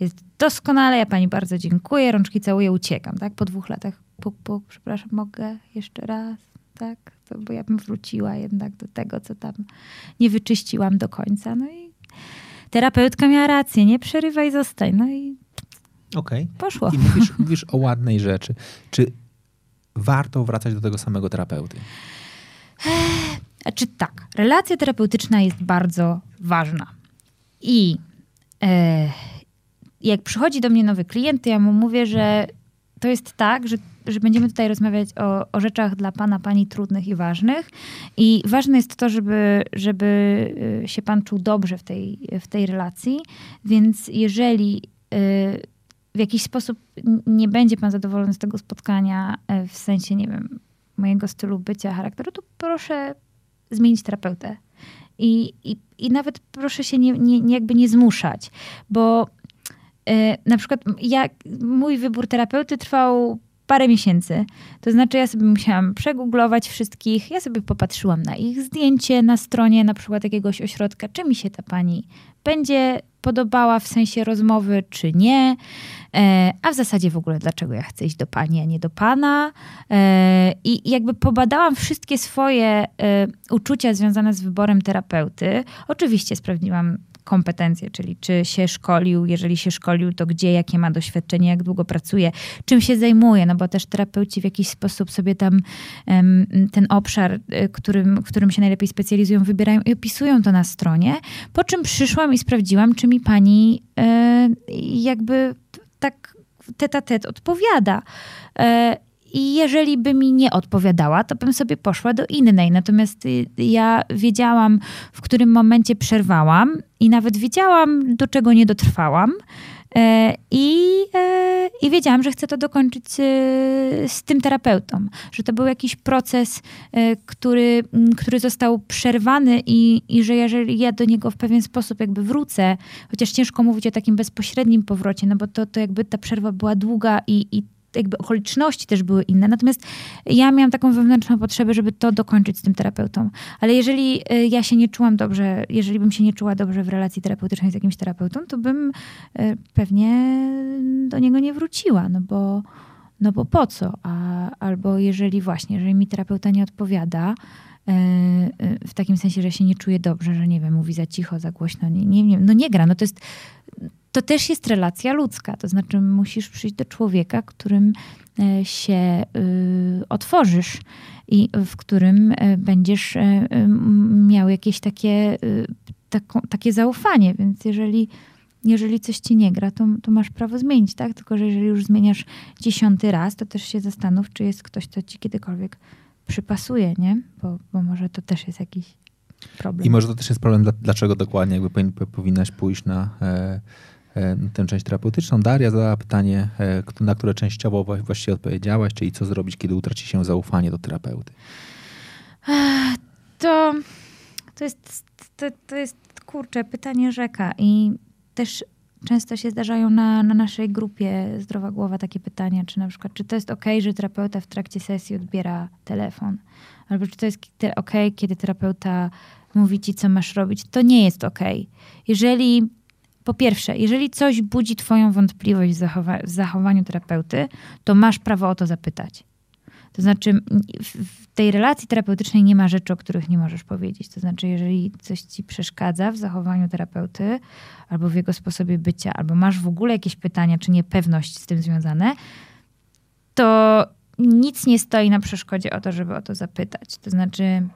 Jest doskonale, ja pani bardzo dziękuję, rączki całuję, uciekam, tak? Po dwóch latach, puk, puk, przepraszam, mogę jeszcze raz, tak? To, bo ja bym wróciła jednak do tego, co tam nie wyczyściłam do końca. No i terapeutka miała rację, nie przerywaj, zostań. No i Okej. Okay. Poszło. I mówisz, mówisz o ładnej rzeczy. Czy warto wracać do tego samego terapeuty? Czy tak, relacja terapeutyczna jest bardzo ważna. I e, jak przychodzi do mnie nowy klient, to ja mu mówię, że to jest tak, że, że będziemy tutaj rozmawiać o, o rzeczach dla pana, pani trudnych i ważnych. I ważne jest to, żeby, żeby e, się pan czuł dobrze w tej, w tej relacji. Więc jeżeli y, w jakiś sposób nie będzie pan zadowolony z tego spotkania e, w sensie, nie wiem, mojego stylu bycia, charakteru, to proszę zmienić terapeutę. I, i, i nawet proszę się nie, nie, jakby nie zmuszać, bo e, na przykład ja, mój wybór terapeuty trwał parę miesięcy. To znaczy, ja sobie musiałam przegooglować wszystkich, ja sobie popatrzyłam na ich zdjęcie na stronie na przykład jakiegoś ośrodka, czy mi się ta pani będzie podobała w sensie rozmowy, czy nie. E, a w zasadzie w ogóle, dlaczego ja chcę iść do pani, a nie do pana. E, I jakby pobadałam wszystkie swoje e, uczucia związane z wyborem terapeuty. Oczywiście sprawdziłam kompetencje, czyli czy się szkolił, jeżeli się szkolił, to gdzie, jakie ma doświadczenie, jak długo pracuje, czym się zajmuje, no bo też terapeuci w jakiś sposób sobie tam ten obszar, y, którym, którym się najlepiej specjalizują, wybierają i opisują to na stronie, po czym przyszłam i sprawdziłam, czy mi pani e, jakby tak teta tet odpowiada. I jeżeli by mi nie odpowiadała, to bym sobie poszła do innej. Natomiast y, ja wiedziałam, w którym momencie przerwałam i nawet wiedziałam, do czego nie dotrwałam. E, I, e, I wiedziałam, że chcę to dokończyć e, z tym terapeutą, że to był jakiś proces, który, który został przerwany i, i że jeżeli ja do niego w pewien sposób jakby wrócę, chociaż ciężko mówić o takim bezpośrednim powrocie, no bo to, to jakby ta przerwa była długa i, i jakby okoliczności też były inne. Natomiast ja miałam taką wewnętrzną potrzebę, żeby to dokończyć z tym terapeutą. Ale jeżeli y, ja się nie czułam dobrze, jeżeli bym się nie czuła dobrze w relacji terapeutycznej z jakimś terapeutą, to bym y, pewnie do niego nie wróciła, no bo, no bo po co? A, albo jeżeli właśnie, jeżeli mi terapeuta nie odpowiada, w takim sensie, że się nie czuje dobrze, że nie wiem, mówi za cicho, za głośno, nie, nie, nie, no nie gra. No to jest to też jest relacja ludzka. To znaczy, musisz przyjść do człowieka, którym e, się y, otworzysz i w którym e, będziesz e, miał jakieś takie, y, takie zaufanie. Więc jeżeli, jeżeli coś ci nie gra, to, to masz prawo zmienić, tak? Tylko, że jeżeli już zmieniasz dziesiąty raz, to też się zastanów, czy jest ktoś, kto ci kiedykolwiek przypasuje, nie? Bo, bo może to też jest jakiś problem. I może to też jest problem, dlaczego dokładnie jakby powinnaś pójść na E, tę część terapeutyczną. Daria zadała pytanie, e, na które częściowo właściwie odpowiedziałaś, czyli co zrobić, kiedy utraci się zaufanie do terapeuty? To, to, jest, to, to jest, kurczę, pytanie rzeka i też często się zdarzają na, na naszej grupie Zdrowa Głowa takie pytania, czy na przykład, czy to jest ok, że terapeuta w trakcie sesji odbiera telefon, albo czy to jest ok, kiedy terapeuta mówi ci, co masz robić. To nie jest ok. Jeżeli po pierwsze, jeżeli coś budzi Twoją wątpliwość w, zachowa- w zachowaniu terapeuty, to masz prawo o to zapytać. To znaczy, w tej relacji terapeutycznej nie ma rzeczy, o których nie możesz powiedzieć. To znaczy, jeżeli coś ci przeszkadza w zachowaniu terapeuty, albo w jego sposobie bycia, albo masz w ogóle jakieś pytania, czy niepewność z tym związane, to nic nie stoi na przeszkodzie o to, żeby o to zapytać. To znaczy,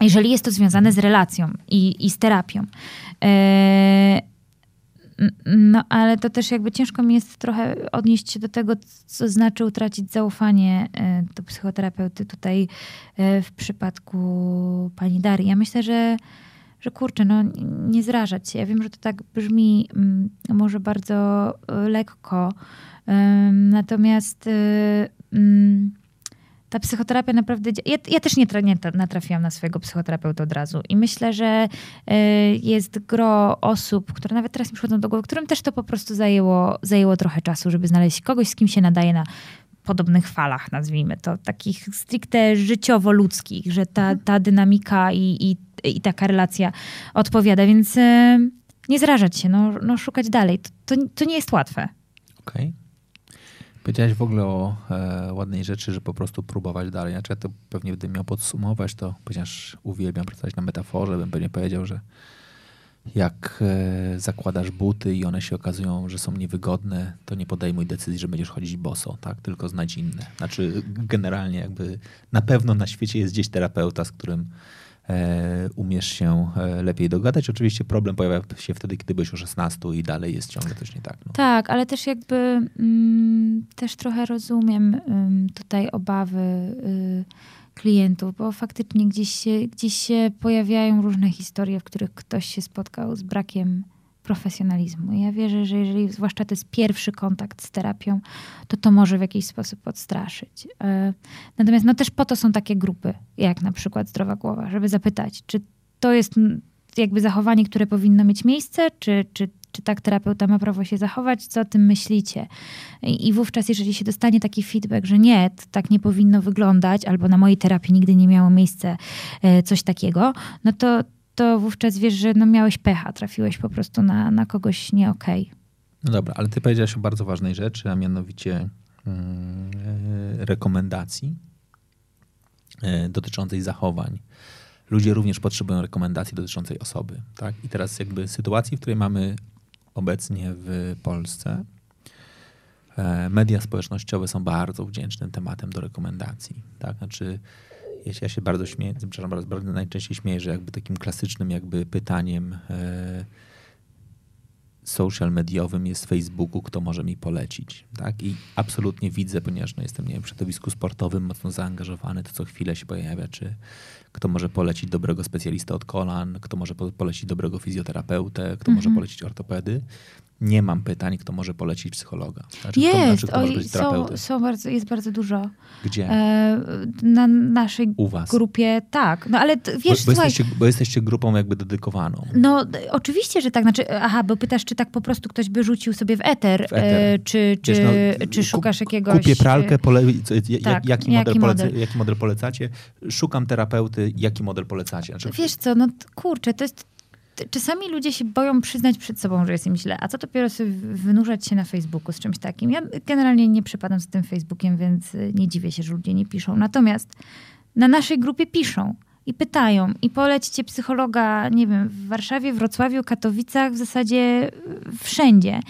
jeżeli jest to związane z relacją i, i z terapią. E, no, ale to też jakby ciężko mi jest trochę odnieść się do tego, co znaczy utracić zaufanie e, do psychoterapeuty tutaj e, w przypadku pani Darii. Ja myślę, że, że kurczę, no nie zrażać się. Ja wiem, że to tak brzmi mm, może bardzo lekko, natomiast mm, ta psychoterapia naprawdę. Ja, ja też nie, tra, nie natrafiłam na swojego psychoterapeuta od razu. I myślę, że y, jest gro osób, które nawet teraz mi przychodzą do głowy, którym też to po prostu zajęło, zajęło trochę czasu, żeby znaleźć kogoś, z kim się nadaje na podobnych falach, nazwijmy to, takich stricte życiowo-ludzkich, że ta, mhm. ta dynamika i, i, i taka relacja odpowiada. Więc y, nie zrażać się, no, no szukać dalej. To, to, to nie jest łatwe. Okej. Okay. Powiedziałeś w ogóle o e, ładnej rzeczy, że po prostu próbować dalej. Znaczy ja to pewnie gdybym miał podsumować, to ponieważ uwielbiam pracować na metaforze, bym pewnie powiedział, że jak e, zakładasz buty i one się okazują, że są niewygodne, to nie podejmuj decyzji, że będziesz chodzić boso, tak? Tylko znajdź inne. Znaczy generalnie jakby na pewno na świecie jest gdzieś terapeuta, z którym umiesz się e, lepiej dogadać. Oczywiście problem pojawia się wtedy, kiedy byś o 16 i dalej jest ciągle coś nie tak. No. Tak, ale też jakby mm, też trochę rozumiem tutaj obawy y, klientów, bo faktycznie gdzieś się, gdzieś się pojawiają różne historie, w których ktoś się spotkał z brakiem profesjonalizmu. Ja wierzę, że jeżeli zwłaszcza to jest pierwszy kontakt z terapią, to to może w jakiś sposób odstraszyć. E, natomiast no też po to są takie grupy, jak na przykład Zdrowa Głowa, żeby zapytać, czy to jest jakby zachowanie, które powinno mieć miejsce, czy, czy, czy tak terapeuta ma prawo się zachować, co o tym myślicie. I, wówczas, jeżeli się dostanie taki feedback, że nie, tak nie powinno wyglądać, albo na mojej terapii nigdy nie miało miejsca e, coś takiego, no to, to wówczas wiesz, że no miałeś pecha, trafiłeś po prostu na, na kogoś nie okej. Okay. No dobra, ale ty powiedziałeś o bardzo ważnej rzeczy, a mianowicie yy, rekomendacji yy, dotyczącej zachowań. Ludzie również potrzebują rekomendacji dotyczącej osoby. Tak? I teraz jakby sytuacji, w której mamy obecnie w Polsce, yy, media społecznościowe są bardzo wdzięcznym tematem do rekomendacji. Tak? Znaczy ja się bardzo śmieję, przepraszam, bardzo, bardzo najczęściej śmieję, że jakby takim klasycznym jakby pytaniem e, social mediowym jest Facebooku, kto może mi polecić. Tak? I absolutnie widzę, ponieważ no, jestem nie wiem, w środowisku sportowym mocno zaangażowany, to co chwilę się pojawia, czy kto może polecić dobrego specjalistę od kolan, kto może polecić dobrego fizjoterapeutę, kto może mhm. polecić ortopedy nie mam pytań, kto może polecić psychologa. Znaczy, jest, kto, oj, są, są bardzo, jest bardzo dużo. Gdzie? E, na naszej grupie, tak. No ale wiesz, bo, bo, słuchaj, jesteście, bo jesteście grupą jakby dedykowaną. No oczywiście, że tak. Znaczy, aha, bo pytasz, czy tak po prostu ktoś by rzucił sobie w eter, w eter. E, czy, czy, wiesz, no, czy szukasz jakiegoś... Kupię pralkę, pole, tak, jaki, model jaki, model? Jaki model polecacie? Szukam terapeuty, jaki model polecacie? Znaczy, wiesz co, no kurczę, to jest czasami ludzie się boją przyznać przed sobą, że jest im źle, a co dopiero sobie wynurzać się na Facebooku z czymś takim. Ja generalnie nie przypadam z tym Facebookiem, więc y, nie dziwię się, że ludzie nie piszą. Natomiast na naszej grupie piszą i pytają i polećcie psychologa, nie wiem, w Warszawie, Wrocławiu, Katowicach, w zasadzie y, wszędzie.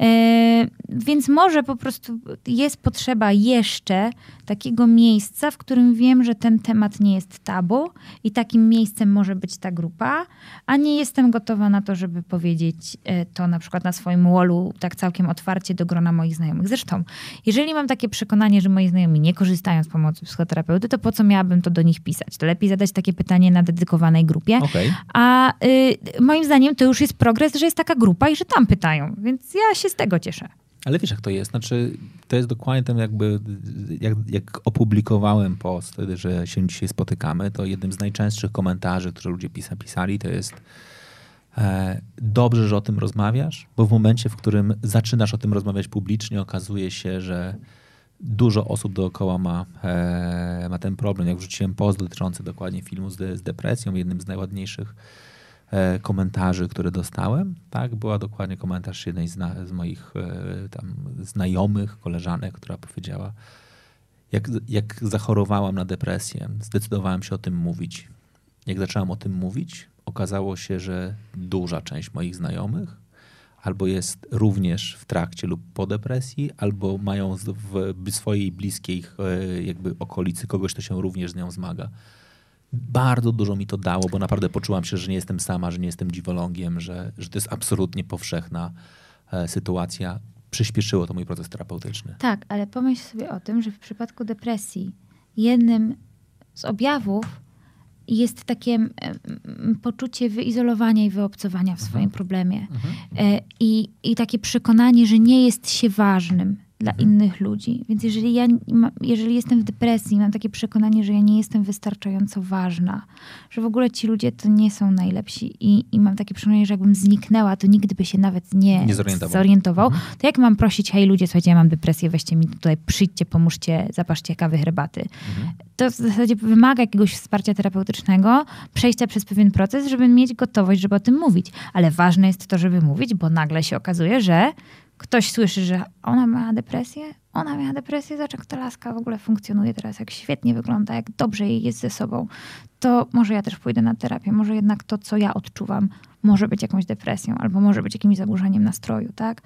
E, więc może po prostu jest potrzeba jeszcze takiego miejsca, w którym wiem, że ten temat nie jest tabu i takim miejscem może być ta grupa, a nie jestem gotowa na to, żeby powiedzieć e, to na przykład na swoim wallu tak całkiem otwarcie do grona moich znajomych. Zresztą, jeżeli mam takie przekonanie, że moi znajomi nie korzystają z pomocy psychoterapeuty, to po co miałabym to do nich pisać? To lepiej zadać takie pytanie na dedykowanej grupie. Okay. A y, moim zdaniem to już jest progres, że jest taka grupa i że tam pytają. Więc ja się z tego cieszę. Ale wiesz, jak to jest? Znaczy, to jest dokładnie tam jakby, jak, jak opublikowałem post że się dzisiaj spotykamy, to jednym z najczęstszych komentarzy, które ludzie pisa, pisali, to jest e, dobrze, że o tym rozmawiasz, bo w momencie, w którym zaczynasz o tym rozmawiać publicznie, okazuje się, że dużo osób dookoła ma, e, ma ten problem. Jak wrzuciłem post dotyczący dokładnie filmu z, z depresją, jednym z najładniejszych komentarzy, które dostałem, tak, była dokładnie komentarz jednej z, na, z moich e, tam znajomych, koleżanek, która powiedziała, jak, jak zachorowałam na depresję, zdecydowałem się o tym mówić. Jak zacząłem o tym mówić, okazało się, że duża część moich znajomych albo jest również w trakcie lub po depresji, albo mają w swojej bliskiej e, jakby okolicy kogoś, kto się również z nią zmaga. Bardzo dużo mi to dało, bo naprawdę poczułam się, że nie jestem sama, że nie jestem dziwolągiem, że, że to jest absolutnie powszechna e, sytuacja. Przyspieszyło to mój proces terapeutyczny. Tak, ale pomyśl sobie o tym, że w przypadku depresji jednym z objawów jest takie poczucie wyizolowania i wyobcowania w swoim problemie. E, I, I takie przekonanie, że nie jest się ważnym dla innych ludzi. Więc jeżeli ja, jeżeli jestem w depresji, mam takie przekonanie, że ja nie jestem wystarczająco ważna, że w ogóle ci ludzie to nie są najlepsi i, i mam takie przekonanie, że jakbym zniknęła, to nikt by się nawet nie, Nie zorientował. zorientował, to jak mam prosić, hej ludzie, słuchajcie, ja mam depresję, weźcie mi tutaj, przyjdźcie, pomóżcie, zapaszcie kawy, herbaty. To w zasadzie wymaga jakiegoś wsparcia terapeutycznego, przejścia przez pewien proces, żeby mieć gotowość, żeby o tym mówić. Ale ważne jest to, żeby mówić, bo nagle się okazuje, że ktoś słyszy, że ona miała depresję, ona miała depresję, zobacz jak ta laska w ogóle funkcjonuje teraz, jak świetnie wygląda, jak dobrze jej jest ze sobą. To może ja też pójdę na terapię, może jednak to, co ja odczuwam, może być jakąś depresją, albo może być jakimś zaburzeniem nastroju, tak?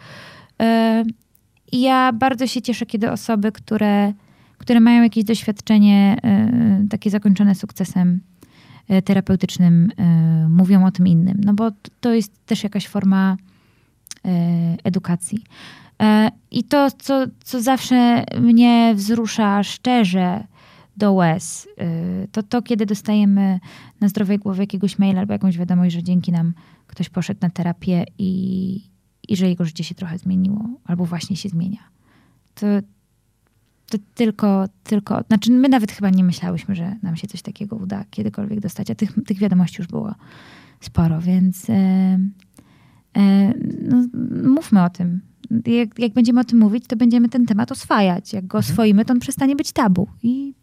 Yy, I ja bardzo się cieszę, kiedy osoby, które, które mają jakieś doświadczenie yy, takie zakończone sukcesem yy, terapeutycznym, yy, mówią o tym innym. No bo to jest też jakaś forma yy, edukacji. Yy, I to, co, co zawsze mnie wzrusza szczerze do łez, yy, to to, kiedy dostajemy na zdrowej głowie jakiegoś maila albo jakąś wiadomość, że dzięki nam ktoś poszedł na terapię i, i że jego życie się trochę zmieniło, albo właśnie się zmienia. To, to tylko, tylko, znaczy my nawet chyba nie myślałyśmy, że nam się coś takiego uda kiedykolwiek dostać, a tych, tych wiadomości już było sporo, więc e, e, no, mówmy o tym. Jak, jak będziemy o tym mówić, to będziemy ten temat oswajać. Jak go oswoimy, to on przestanie być tabu. I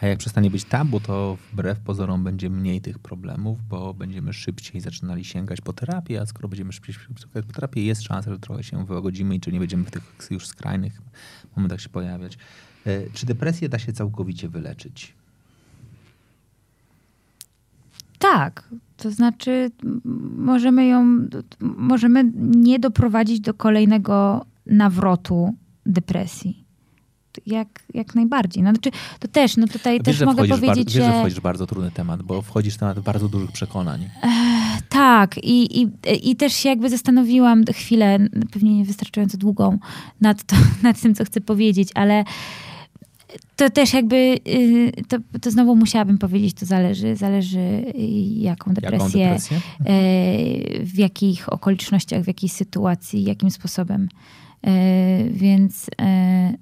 A jak przestanie być tabu, to wbrew pozorom będzie mniej tych problemów, bo będziemy szybciej zaczynali sięgać po terapię, a skoro będziemy szybciej sięgać po terapię, jest szansa, że trochę się wyłagodzimy i czy nie będziemy w tych już skrajnych momentach się pojawiać. E, Czy depresję da się całkowicie wyleczyć? Tak, to znaczy możemy ją, możemy nie doprowadzić do kolejnego nawrotu depresji. Jak, jak najbardziej. No, znaczy, to też, no tutaj też mogę powiedzieć, bardzo, wiesz, że że... wchodzisz w bardzo trudny temat, bo wchodzisz w temat bardzo dużych przekonań. Tak, i, i, i też się jakby zastanowiłam chwilę, pewnie niewystarczająco długą, nad, to, nad tym, co chcę powiedzieć, ale to też jakby, y, to, to znowu musiałabym powiedzieć, to zależy, zależy y, jaką depresję, Jaką depresję? e, w jakich okolicznościach, w jakiej sytuacji, jakim sposobem. E, Więc e,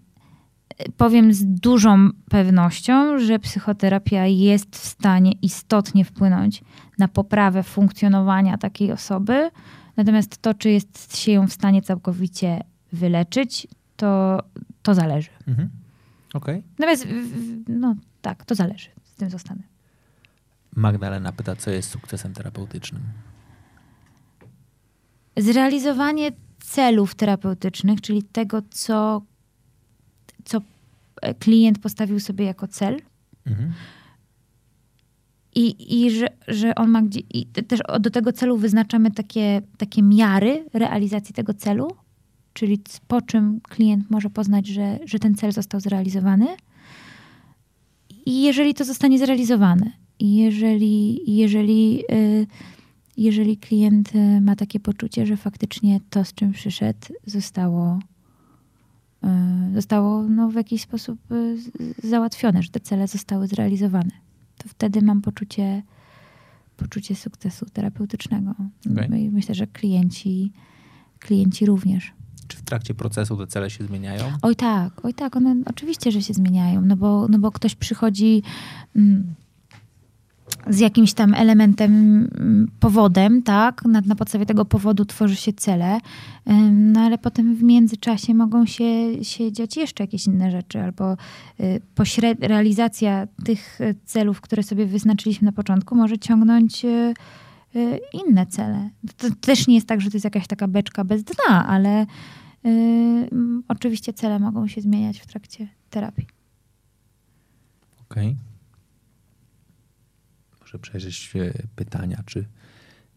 powiem z dużą pewnością, że psychoterapia jest w stanie istotnie wpłynąć na poprawę funkcjonowania takiej osoby. Natomiast to, czy jest się ją w stanie całkowicie wyleczyć, to, to zależy. Mhm. Okej. Natomiast, w- w- no tak, to zależy. Z tym zostanę. Magdalena pyta, co jest sukcesem terapeutycznym? Zrealizowanie celów terapeutycznych, czyli tego, co, co e, klient postawił sobie jako cel, Mhm. I, i że, że on ma gdzie. I te- też do tego celu wyznaczamy takie, takie miary realizacji tego celu, czyli po czym klient może poznać, że, że ten cel został zrealizowany. I jeżeli to zostanie zrealizowane, jeżeli, jeżeli, y, jeżeli klient y, ma takie poczucie, że faktycznie to, z czym przyszedł, zostało, y, zostało no, w jakiś sposób załatwione, że te cele zostały zrealizowane to wtedy mam poczucie, poczucie sukcesu terapeutycznego. I myślę, że klienci, klienci również. Czy w trakcie procesu te cele się zmieniają? Oj tak, oj tak, one oczywiście, że się zmieniają, no bo, no bo ktoś przychodzi mm, z jakimś tam elementem, mm, powodem, tak? Na, na podstawie tego powodu tworzy się cele, ym, no ale potem w międzyczasie mogą się, się dziać jeszcze jakieś inne rzeczy, albo y, realizacja tych y, celów, które sobie wyznaczyliśmy na początku, może ciągnąć y, y, inne cele. To też nie jest tak, że to jest jakaś taka beczka bez dna, ale oczywiście cele mogą się zmieniać w trakcie terapii. Okej. Muszę przejrzeć e, pytania, czy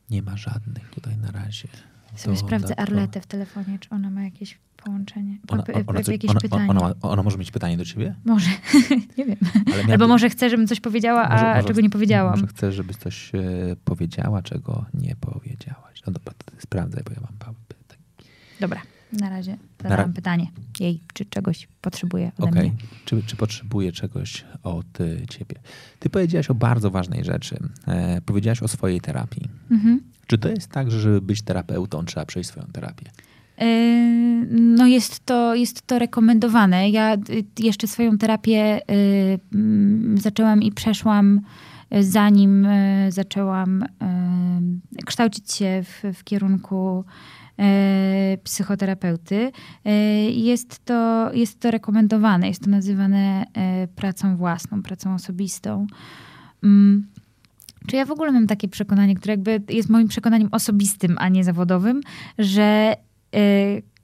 nie ma żadnych tutaj na razie. Sobie sprawdzę. Arletę w telefonie, czy ona ma jakieś połączenie. Ona, ona, jakieś ona, pytanie. ona, ona może mieć pytanie do ciebie? Może, nie wiem. Miała- Albo może chce, żebym coś powiedziała, a Może- może- czego nie powiedziałam. Może chcesz, żebyś coś e, powiedziała, czego nie powiedziałaś. No dobra, sprawdzaj, bo ja mam pytań. Dobra, na razie zadałam ra- pytanie jej, czy czegoś potrzebuje ode Okej. mnie. Czy, czy potrzebuje czegoś od e, ciebie? Ty powiedziałaś o bardzo ważnej rzeczy. E, powiedziałaś o swojej terapii. Mhm. Czy to jest tak, że żeby być terapeutą, trzeba przejść swoją terapię? Yy, No jest to, jest to rekomendowane. Ja y, jeszcze swoją terapię y, mm, zaczęłam i przeszłam y, zanim y, zaczęłam y, kształcić się w, w kierunku y, psychoterapeuty. Y, Jest to, jest to rekomendowane, jest to nazywane y, pracą własną, pracą osobistą. Mm. Czy ja w ogóle mam takie przekonanie, które jakby jest moim przekonaniem osobistym, a nie zawodowym, że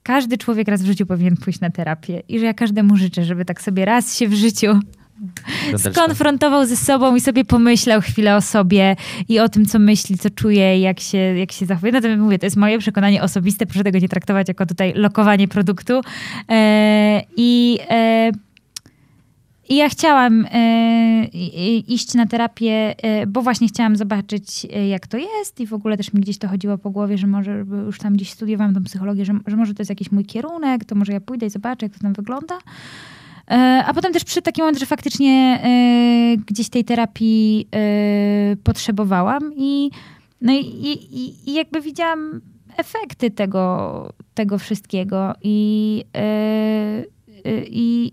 każdy człowiek raz w życiu powinien pójść na terapię i że ja każdemu życzę, żeby tak sobie raz się w życiu. Skonfrontował ze sobą i sobie pomyślał chwilę o sobie i o tym, co myśli, co czuje, jak się, jak się zachowuje. Natomiast mówię, to jest moje przekonanie osobiste, proszę tego nie traktować jako tutaj lokowanie produktu. E, I e, i ja chciałam e, iść na terapię, e, bo właśnie chciałam zobaczyć, jak to jest i w ogóle też mi gdzieś to chodziło po głowie, że może już tam gdzieś studiowałam tą psychologię, że, że może to jest jakiś mój kierunek, to może ja pójdę i zobaczę, jak to tam wygląda. E, A potem też przy taki moment, że faktycznie e, gdzieś tej terapii e, potrzebowałam i, no i, i, i jakby widziałam efekty tego, tego wszystkiego i, i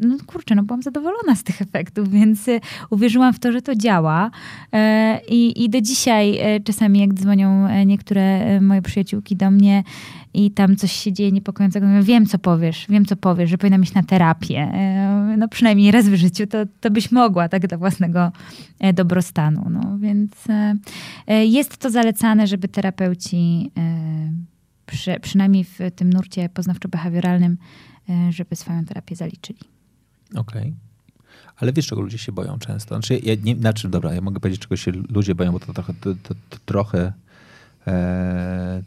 no kurczę, no byłam zadowolona z tych efektów, więc e, uwierzyłam w to, że to działa. E, I, i do dzisiaj e, czasami jak dzwonią niektóre moje przyjaciółki do mnie i tam coś się dzieje niepokojącego, mówię, wiem co powiesz, wiem co powiesz, że powinna iść na terapię. No przynajmniej raz w życiu to, to byś mogła, tak dla własnego dobrostanu. No więc jest to zalecane, żeby terapeuci przy, przynajmniej w tym nurcie poznawczo-behawioralnym, żeby swoją terapię zaliczyli. Okej. Ale wiesz, czego ludzie się boją często? Znaczy, ja nie, znaczy, dobra, ja mogę powiedzieć, czego się ludzie boją, bo to trochę, to, to, to trochę, e, e,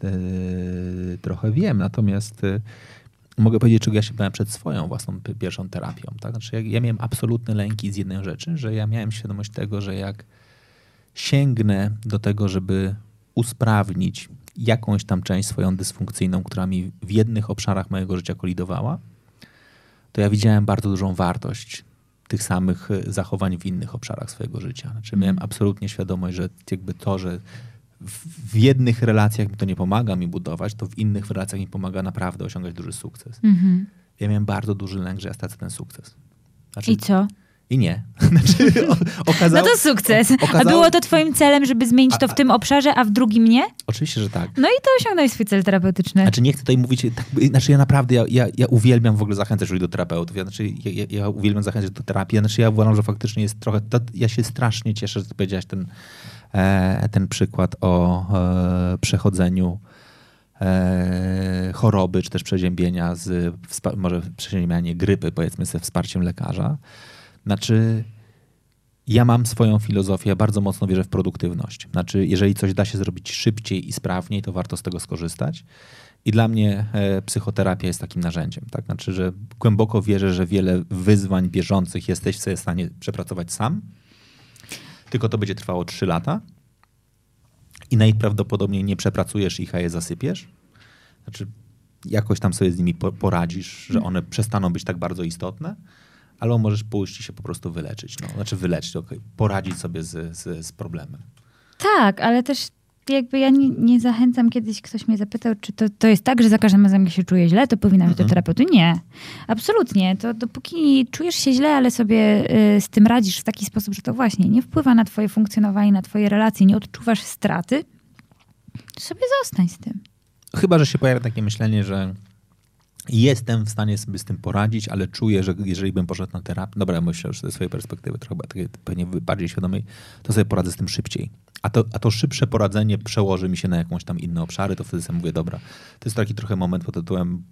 trochę wiem. Natomiast e, mogę powiedzieć, czego ja się bałem przed swoją własną pi- pierwszą terapią. Tak? Znaczy, ja, ja miałem absolutne lęki z jednej rzeczy, że ja miałem świadomość tego, że jak sięgnę do tego, żeby usprawnić jakąś tam część swoją dysfunkcyjną, która mi w jednych obszarach mojego życia kolidowała, to ja widziałem bardzo dużą wartość tych samych e, zachowań w innych obszarach swojego życia. Znaczy miałem absolutnie świadomość, że jakby to, że w, jednych relacjach mi to nie pomaga mi budować, to w innych relacjach mi pomaga naprawdę osiągać duży sukces. Mhm. Ja miałem bardzo duży lęk, że ja stracę ten sukces. Znaczy, I co? I nie. Znaczy, o, No to sukces. A było to twoim celem, żeby zmienić to w tym obszarze, a w drugim nie? Oczywiście, że tak. No i to osiągnąłeś swój cel terapeutyczny. Znaczy nie chcę tutaj mówić, tak, znaczy ja naprawdę, ja, ja, ja uwielbiam w ogóle zachęcać ludzi do terapeutów. Ja, znaczy, ja, ja, ja uwielbiam zachęcać do terapii. Znaczy ja uważam, że faktycznie jest trochę, to, ja się strasznie cieszę, że ty powiedziałaś ten, e, ten przykład o e, przechodzeniu e, choroby, czy też przeziębienia z, może przeziębianie grypy, powiedzmy ze wsparciem lekarza. Znaczy ja mam swoją filozofię, ja bardzo mocno wierzę w produktywność. Znaczy, jeżeli coś da się zrobić szybciej i sprawniej, to warto z tego skorzystać. I dla mnie e, psychoterapia jest takim narzędziem. Tak? Znaczy, że głęboko wierzę, że wiele wyzwań bieżących jesteś sobie w stanie przepracować sam. Tylko to będzie trwało 3 lata. I najprawdopodobniej nie przepracujesz ich, a je zasypiesz. Znaczy, jakoś tam sobie z nimi po- poradzisz, że one przestaną być tak bardzo istotne, albo możesz pójść i się po prostu wyleczyć. No. Znaczy wyleczyć, okej, poradzić sobie z, z, z problemem. Tak, ale też jakby ja nie, nie zachęcam, kiedyś ktoś mnie zapytał, czy to, to jest tak, że za każdym razem jak się czuję źle, to powinnam iść do terapeuty. Nie, absolutnie. To dopóki czujesz się źle, ale sobie y, z tym radzisz w taki sposób, że to właśnie nie wpływa na twoje funkcjonowanie, na twoje relacje, nie odczuwasz straty, to sobie zostań z tym. Chyba, że się pojawia takie myślenie, że jestem w stanie sobie z tym poradzić, ale czuję, że jeżeli bym poszedł na terapię, dobra, myślę już ze swojej perspektywy, trochę pewnie bardziej świadomej, to sobie poradzę z tym szybciej. A to, a to szybsze poradzenie przełoży mi się na jakąś tam inne obszary, to wtedy sobie mówię, dobra, to jest taki trochę moment pod tytułem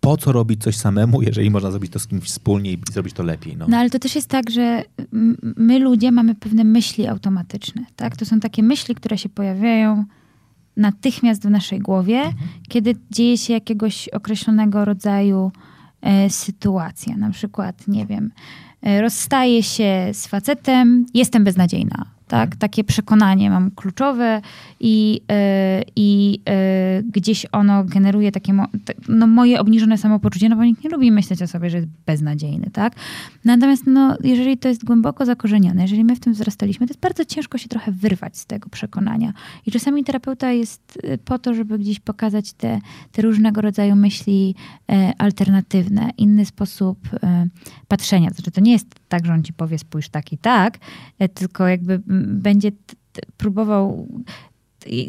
po co robić coś samemu, jeżeli można zrobić to z kimś wspólnie i zrobić to lepiej. No. No ale to też jest tak, że my ludzie mamy pewne myśli automatyczne, tak? To są takie myśli, które się pojawiają natychmiast w naszej głowie, mhm. kiedy dzieje się jakiegoś określonego rodzaju e, sytuacja. Na przykład, nie wiem, e, rozstaję się z facetem, jestem beznadziejna tak? Takie przekonanie mam kluczowe i, yy, i yy, gdzieś ono generuje takie mo no, moje obniżone samopoczucie, no bo nikt nie lubi myśleć o sobie, że jest beznadziejny, tak? Natomiast no, jeżeli to jest głęboko zakorzenione, jeżeli my w tym wzrastaliśmy, to jest bardzo ciężko się trochę wyrwać z tego przekonania. I czasami terapeuta jest y, po to, żeby gdzieś pokazać te, te różnego rodzaju myśli e, alternatywne, inny sposób e, patrzenia. Znaczy, to nie jest tak, że on ci powie spójrz tak i tak, e, tylko jakby będzie próbował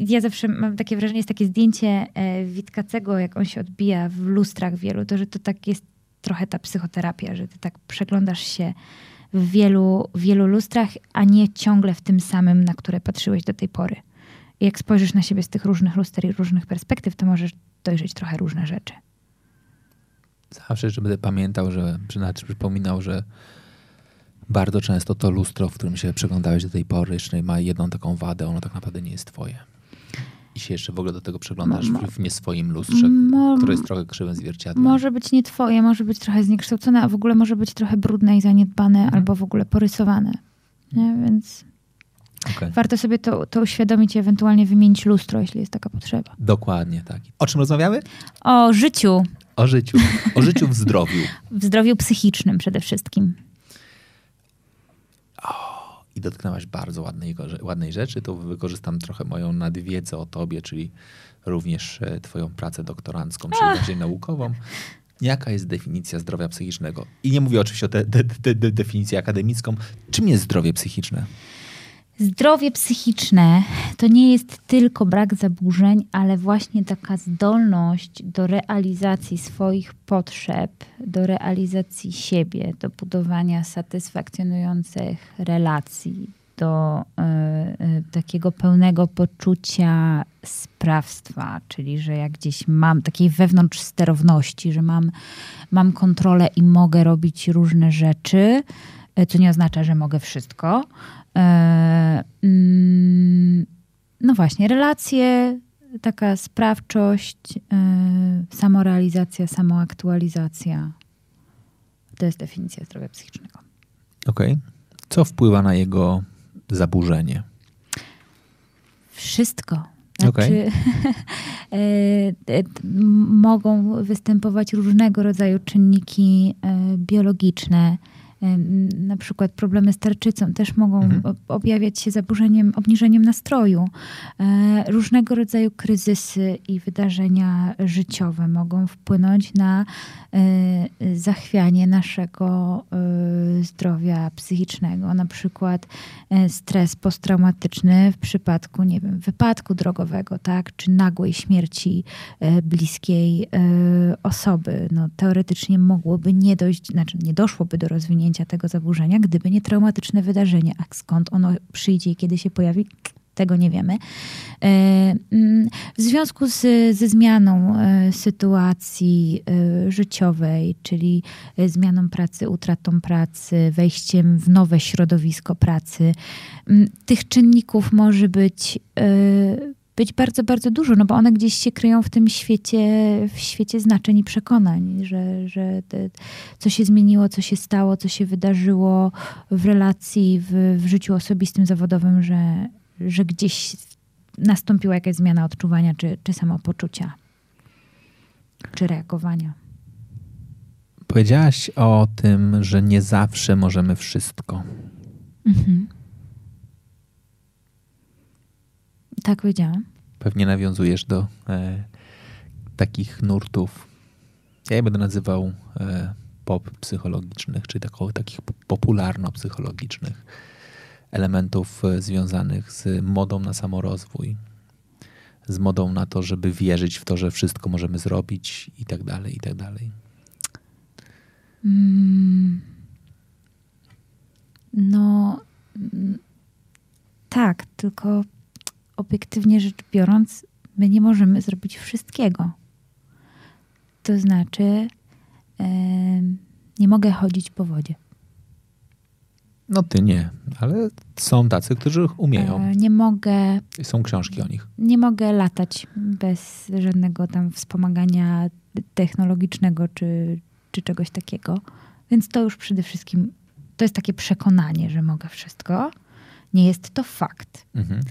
ja zawsze mam takie wrażenie, jest takie zdjęcie e, Witkacego, jak on się odbija w lustrach wielu, to że to tak jest trochę ta psychoterapia, że ty tak przeglądasz się w wielu, wielu lustrach, a nie ciągle w tym samym, na które patrzyłeś do tej pory. I jak spojrzysz na siebie z tych różnych luster i różnych perspektyw, to możesz dojrzeć trochę różne rzeczy. Zawsze, że będę pamiętał, że, znaczy przypominał, że bardzo często to lustro, w którym się przeglądałeś do tej pory, jeszcze ma jedną taką wadę, ono tak naprawdę nie jest twoje. I się jeszcze w ogóle do tego przeglądasz w, w nie swoim lustrze, Mo które jest trochę krzywym zwierciadłem. Może być nie twoje, może być trochę zniekształcone, a w ogóle może być trochę brudne i zaniedbane, mhm. albo w ogóle porysowane. Nie? Więc okay. warto sobie to, to uświadomić i ewentualnie wymienić lustro, jeśli jest taka potrzeba. Dokładnie tak. O czym rozmawiamy? O życiu. O życiu. O życiu w zdrowiu. w zdrowiu psychicznym przede wszystkim dotknęłaś bardzo ładnej, ładnej rzeczy, to wykorzystam trochę moją nadwiedzę o tobie, czyli również e, twoją pracę doktorancką, czyli bardziej naukową. Jaka jest definicja zdrowia psychicznego? I nie mówię oczywiście o te, te, te definicji akademicką. Czym jest zdrowie psychiczne? Zdrowie psychiczne to nie jest tylko brak zaburzeń, ale właśnie taka zdolność do realizacji swoich potrzeb, do realizacji siebie, do budowania satysfakcjonujących relacji, do y, y, takiego pełnego poczucia sprawstwa, czyli że jak gdzieś mam takiej wewnątrz sterowności, że mam, mam kontrolę i mogę robić różne rzeczy, co nie oznacza, że mogę wszystko, E, no właśnie, relacje, taka sprawczość, e, samorealizacja, samoaktualizacja. To jest definicja zdrowia psychicznego. Okej. Okay. Co wpływa na jego zaburzenie? Wszystko. Znaczy, okay. mogą występować różnego rodzaju czynniki biologiczne, na przykład problemy z tarczycą też mogą mhm. objawiać się zaburzeniem, obniżeniem nastroju. E, różnego rodzaju kryzysy i wydarzenia życiowe mogą wpłynąć na e, zachwianie naszego e, zdrowia psychicznego. Na przykład stres posttraumatyczny w przypadku, nie wiem, wypadku drogowego, tak, czy nagłej śmierci bliskiej osoby. No, teoretycznie mogłoby nie dojść, znaczy nie doszłoby do rozwinięcia tego zaburzenia, gdyby nie traumatyczne wydarzenie. A skąd ono przyjdzie i kiedy się pojawi? Tego nie wiemy. E, mm, w związku z, ze zmianą e, sytuacji e, życiowej, czyli zmianą pracy, utratą pracy, wejściem w nowe środowisko pracy, mm, tych czynników może być być bardzo, bardzo dużo, no bo one gdzieś się kryją w tym świecie, w świecie znaczeń i przekonań, że, że te, co się zmieniło, co się stało, co się wydarzyło w relacji, w, w życiu osobistym, zawodowym, że, że gdzieś nastąpiła jakaś zmiana odczuwania czy, czy samopoczucia, czy reagowania. Powiedziałaś o tym, że nie zawsze możemy wszystko. Mhm. Tak powiedziałam. Pewnie nawiązujesz do e, takich nurtów, ja je będę nazywał e, pop psychologicznych, czyli tako, takich popularno-psychologicznych elementów e, związanych z modą na samorozwój, z modą na to, żeby wierzyć w to, że wszystko możemy zrobić i tak dalej, i tak dalej. Mm. No, tak, tylko obiektywnie rzecz biorąc, my nie możemy zrobić wszystkiego. To znaczy, yy, nie mogę chodzić po wodzie. No ty nie, ale są tacy, którzy umieją. E, nie mogę, Są książki o nich. nie mogę latać bez żadnego tam wspomagania technologicznego czy, czy czegoś takiego. Więc to już przede wszystkim, to jest takie przekonanie, że mogę wszystko. Nie jest to fakt. Mhm.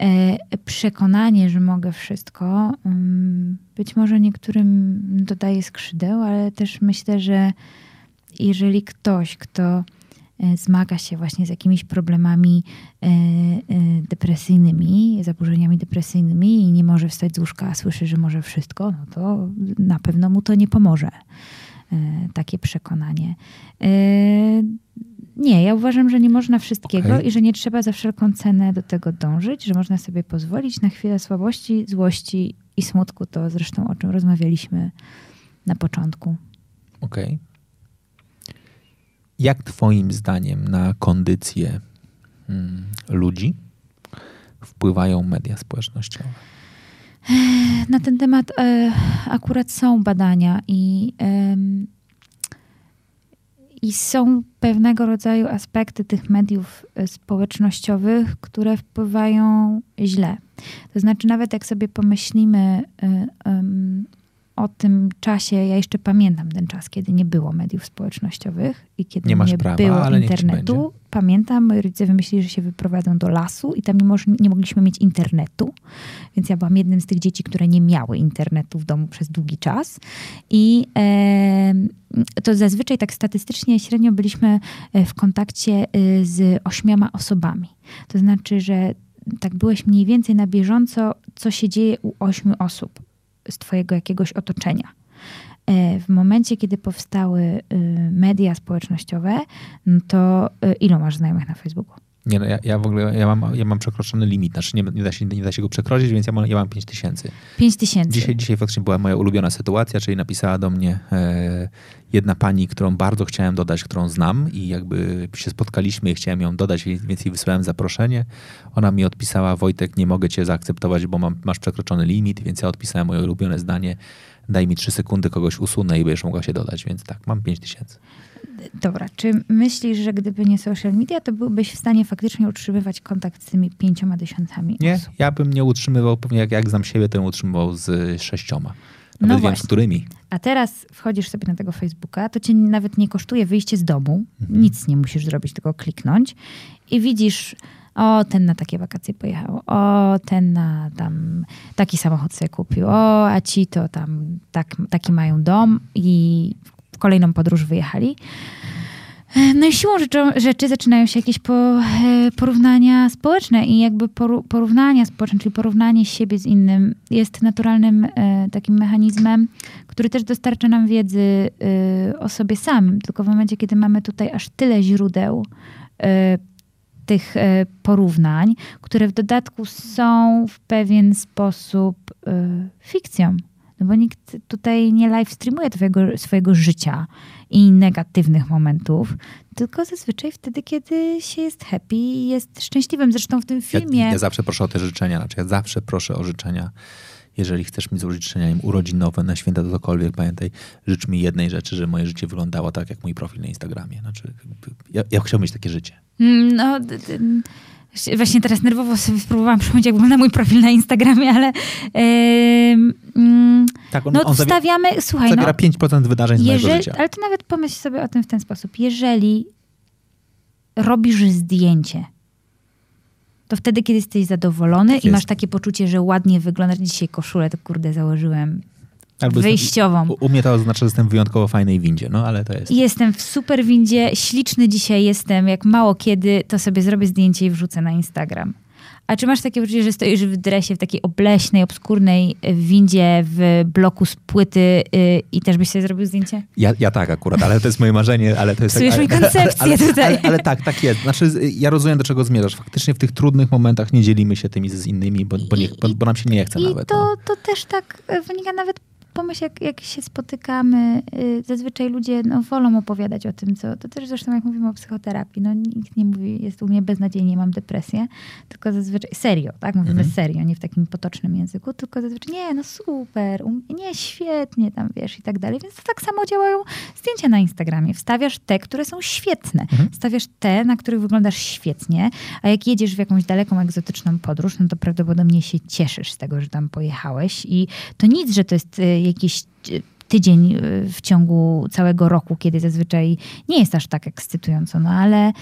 E, przekonanie, że mogę wszystko, mm, być może niektórym dodaje skrzydeł, ale też myślę, że jeżeli ktoś, kto e, zmaga się właśnie z jakimiś problemami e, depresyjnymi, zaburzeniami depresyjnymi i nie może wstać z łóżka, a słyszy, że może wszystko, no to na pewno mu to nie pomoże. E, Takie przekonanie. E, Nie, ja uważam, że nie można wszystkiego Okej. i że nie trzeba za wszelką cenę do tego dążyć, że można sobie pozwolić na chwilę słabości, złości i smutku. To zresztą o czym rozmawialiśmy na początku. Okej. Jak twoim zdaniem na kondycję mm, ludzi wpływają media społecznościowe? Na ten temat e, akurat są badania i, i są pewnego rodzaju aspekty tych mediów e, społecznościowych, które wpływają źle. To znaczy, nawet jak sobie pomyślimy e, o tym czasie, ja jeszcze pamiętam ten czas, kiedy nie było mediów społecznościowych i kiedy Nie nie, prawa, było internetu. Pamiętam, moi rodzice wymyślili, że się wyprowadzą do lasu i tam nie, moż, nie mogliśmy mieć internetu. Więc ja byłam jednym z tych dzieci, które nie miały internetu w domu przez długi czas. I e, to zazwyczaj tak statystycznie średnio byliśmy e, w kontakcie e, z ośmioma osobami. To znaczy, że tak byłeś mniej więcej na bieżąco, co się dzieje u ośmiu osób z twojego jakiegoś otoczenia. E, W momencie, kiedy powstały e, media społecznościowe, no to e, ilu masz znajomych na Facebooku? Nie, no ja, ja w ogóle ja mam, ja mam przekroczony limit, znaczy nie, nie, da się, nie da się go przekroczyć, więc ja mam, ja mam 5 tysięcy. Pięć tysięcy. Dzisiaj, dzisiaj faktycznie była moja ulubiona sytuacja, czyli napisała do mnie e, jedna pani, którą bardzo chciałem dodać, którą znam i jakby się spotkaliśmy i chciałem ją dodać, więc więc jej wysłałem zaproszenie. Ona mi odpisała, Wojtek, nie mogę cię zaakceptować, bo mam, masz przekroczony limit, więc ja odpisałem moje ulubione zdanie, daj mi 3 sekundy, kogoś usunę i będziesz mogła się dodać, więc tak, mam 5 tysięcy. Dobra, czy myślisz, że gdyby nie social media, to byłbyś w stanie faktycznie utrzymywać kontakt z tymi pięcioma tysiącami Nie, osób? ja bym nie utrzymywał, pewnie jak, jak znam siebie, to bym utrzymywał z sześcioma. Nawet No wiem, z właśnie. którymi. A teraz wchodzisz sobie na tego Facebooka, to cię nawet nie kosztuje wyjście z domu, Mhm. nic nie musisz zrobić, tylko kliknąć i widzisz, o, ten na takie wakacje pojechał, o, ten na tam taki samochód sobie kupił, o, a ci to tam tak, taki mają dom i kolejną podróż wyjechali. No i siłą rzeczą, rzeczy zaczynają się jakieś po, e, porównania społeczne i jakby poru, porównania społeczne, czyli porównanie siebie z innym jest naturalnym e, takim mechanizmem, który też dostarcza nam wiedzy e, o sobie samym. Tylko w momencie, kiedy mamy tutaj aż tyle źródeł e, tych e, porównań, które w dodatku są w pewien sposób e, fikcją. No bo nikt tutaj nie live streamuje twojego, swojego życia i negatywnych momentów, tylko zazwyczaj wtedy, kiedy się jest happy i jest szczęśliwym. Zresztą w tym filmie... Ja, ja zawsze proszę o te życzenia, znaczy ja zawsze proszę o życzenia. Jeżeli chcesz mi złożyć życzenia wiem, urodzinowe, na święta, to cokolwiek, pamiętaj, życz mi jednej rzeczy, że moje życie wyglądało tak, jak mój profil na Instagramie. Znaczy, ja, ja chciałbym mieć takie życie. Mm, No, właśnie teraz nerwowo sobie spróbowałam przypomnieć, jak wygląda mój profil na Instagramie, ale mm, Tak, on, no on wstawiamy, słuchaj, no, zawiera 5% wydarzeń z mojego jeżeli, życia. ale to nawet pomyśl sobie o tym w ten sposób. Jeżeli robisz zdjęcie, to wtedy, kiedy jesteś zadowolony Tak i masz takie poczucie, że ładnie wyglądasz, dzisiaj koszulę, to kurde założyłem Albo wyjściową. U, u mnie to oznacza, że jestem w wyjątkowo fajnej windzie, no ale to jest... Jestem w super windzie, śliczny dzisiaj jestem, jak mało kiedy, to sobie zrobię zdjęcie i wrzucę na Instagram. A czy masz takie poczucie, że stoisz w dresie w takiej obleśnej, obskurnej y, windzie w bloku z płyty y, i też byś sobie zrobił zdjęcie? Ja, ja tak akurat, ale to jest moje marzenie, ale to jest... Psujesz ale, mi koncepcję ale, tutaj. Ale, ale tak, tak jest. Znaczy, ja rozumiem, do czego zmierzasz. Faktycznie w tych trudnych momentach nie dzielimy się tymi z innymi, bo, bo, nie, bo, bo nam się nie chce I nawet. to, no. to też tak e, wynika nawet pomyśl, jak, jak się spotykamy, y, zazwyczaj ludzie no, wolą opowiadać o tym, co. To też zresztą, jak mówimy o psychoterapii, no nikt nie mówi, jest u mnie beznadziejnie, mam depresję, tylko zazwyczaj serio, tak? Mówimy Mhm. serio, nie w takim potocznym języku, tylko zazwyczaj nie, no super, nie, świetnie tam, wiesz, i tak dalej. Więc to tak samo działają zdjęcia na Instagramie. Wstawiasz te, które są świetne. Mhm. Stawiasz te, na których wyglądasz świetnie, a jak jedziesz w jakąś daleką, egzotyczną podróż, no to prawdopodobnie się cieszysz z tego, że tam pojechałeś i to nic, że to jest y, jakiś y, tydzień y, w ciągu całego roku, kiedy zazwyczaj nie jest aż tak ekscytująco, no ale,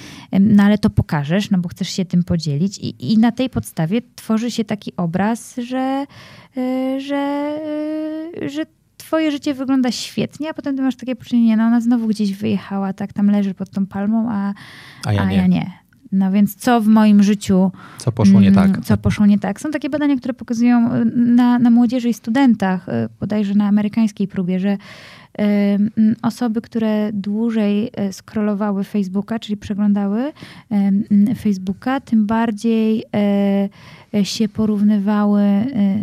no ale to pokażesz, no bo chcesz się tym podzielić i, i na tej podstawie tworzy się taki obraz, że, y, że, że twoje życie wygląda świetnie, a potem ty masz takie poczucie, nie, no ona znowu gdzieś wyjechała, tak tam leży pod tą palmą, a, A ja a nie. ja nie. No więc co w moim życiu Co poszło nie Mm, tak? Co poszło nie tak. Są takie badania, które pokazują y, na, na młodzieży i studentach, y, bodajże na amerykańskiej próbie, że y, mm, osoby, które dłużej y, scrollowały Facebooka, czyli przeglądały y, mm, Facebooka, tym bardziej y, się porównywały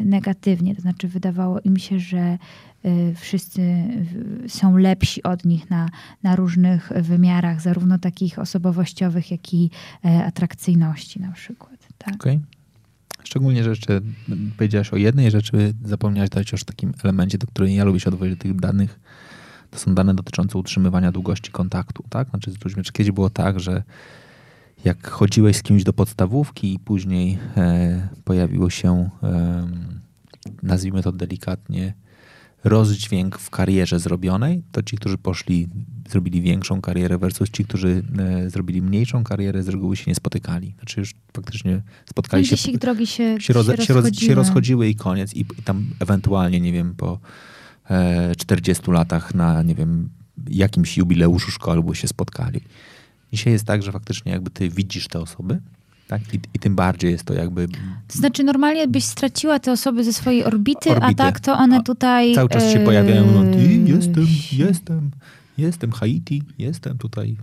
negatywnie. To znaczy wydawało im się, że wszyscy y, są lepsi od nich na, na różnych wymiarach, zarówno takich osobowościowych, jak i e, atrakcyjności na przykład. Tak? Okej. Szczególnie, że jeszcze powiedziałaś o jednej rzeczy, zapomniałaś dać takim elemencie, do której ja lubię się odwozić do tych danych. To są dane dotyczące utrzymywania długości kontaktu, tak? Znaczy z ludźmi, czy kiedyś było tak, że jak chodziłeś z kimś do podstawówki i później e, pojawiło się, e, nazwijmy to delikatnie, rozdźwięk w karierze zrobionej, to ci, którzy poszli, zrobili większą karierę versus ci, którzy e, zrobili mniejszą karierę, z reguły się nie spotykali. Znaczy już faktycznie spotkali się, Gdzieś ich drogi się, się, roz, się, roz, rozchodziły. się rozchodziły i koniec. I, I tam ewentualnie, nie wiem, po e, 40 latach na, nie wiem, jakimś jubileuszu szkoły się spotkali. Dzisiaj jest tak, że faktycznie jakby ty widzisz te osoby, tak? I, I tym bardziej jest to jakby To znaczy normalnie byś straciła te osoby ze swojej orbity, a Orbity. tak to one A tutaj... cały czas się pojawiają, no jestem, jestem, jestem Haiti, jestem tutaj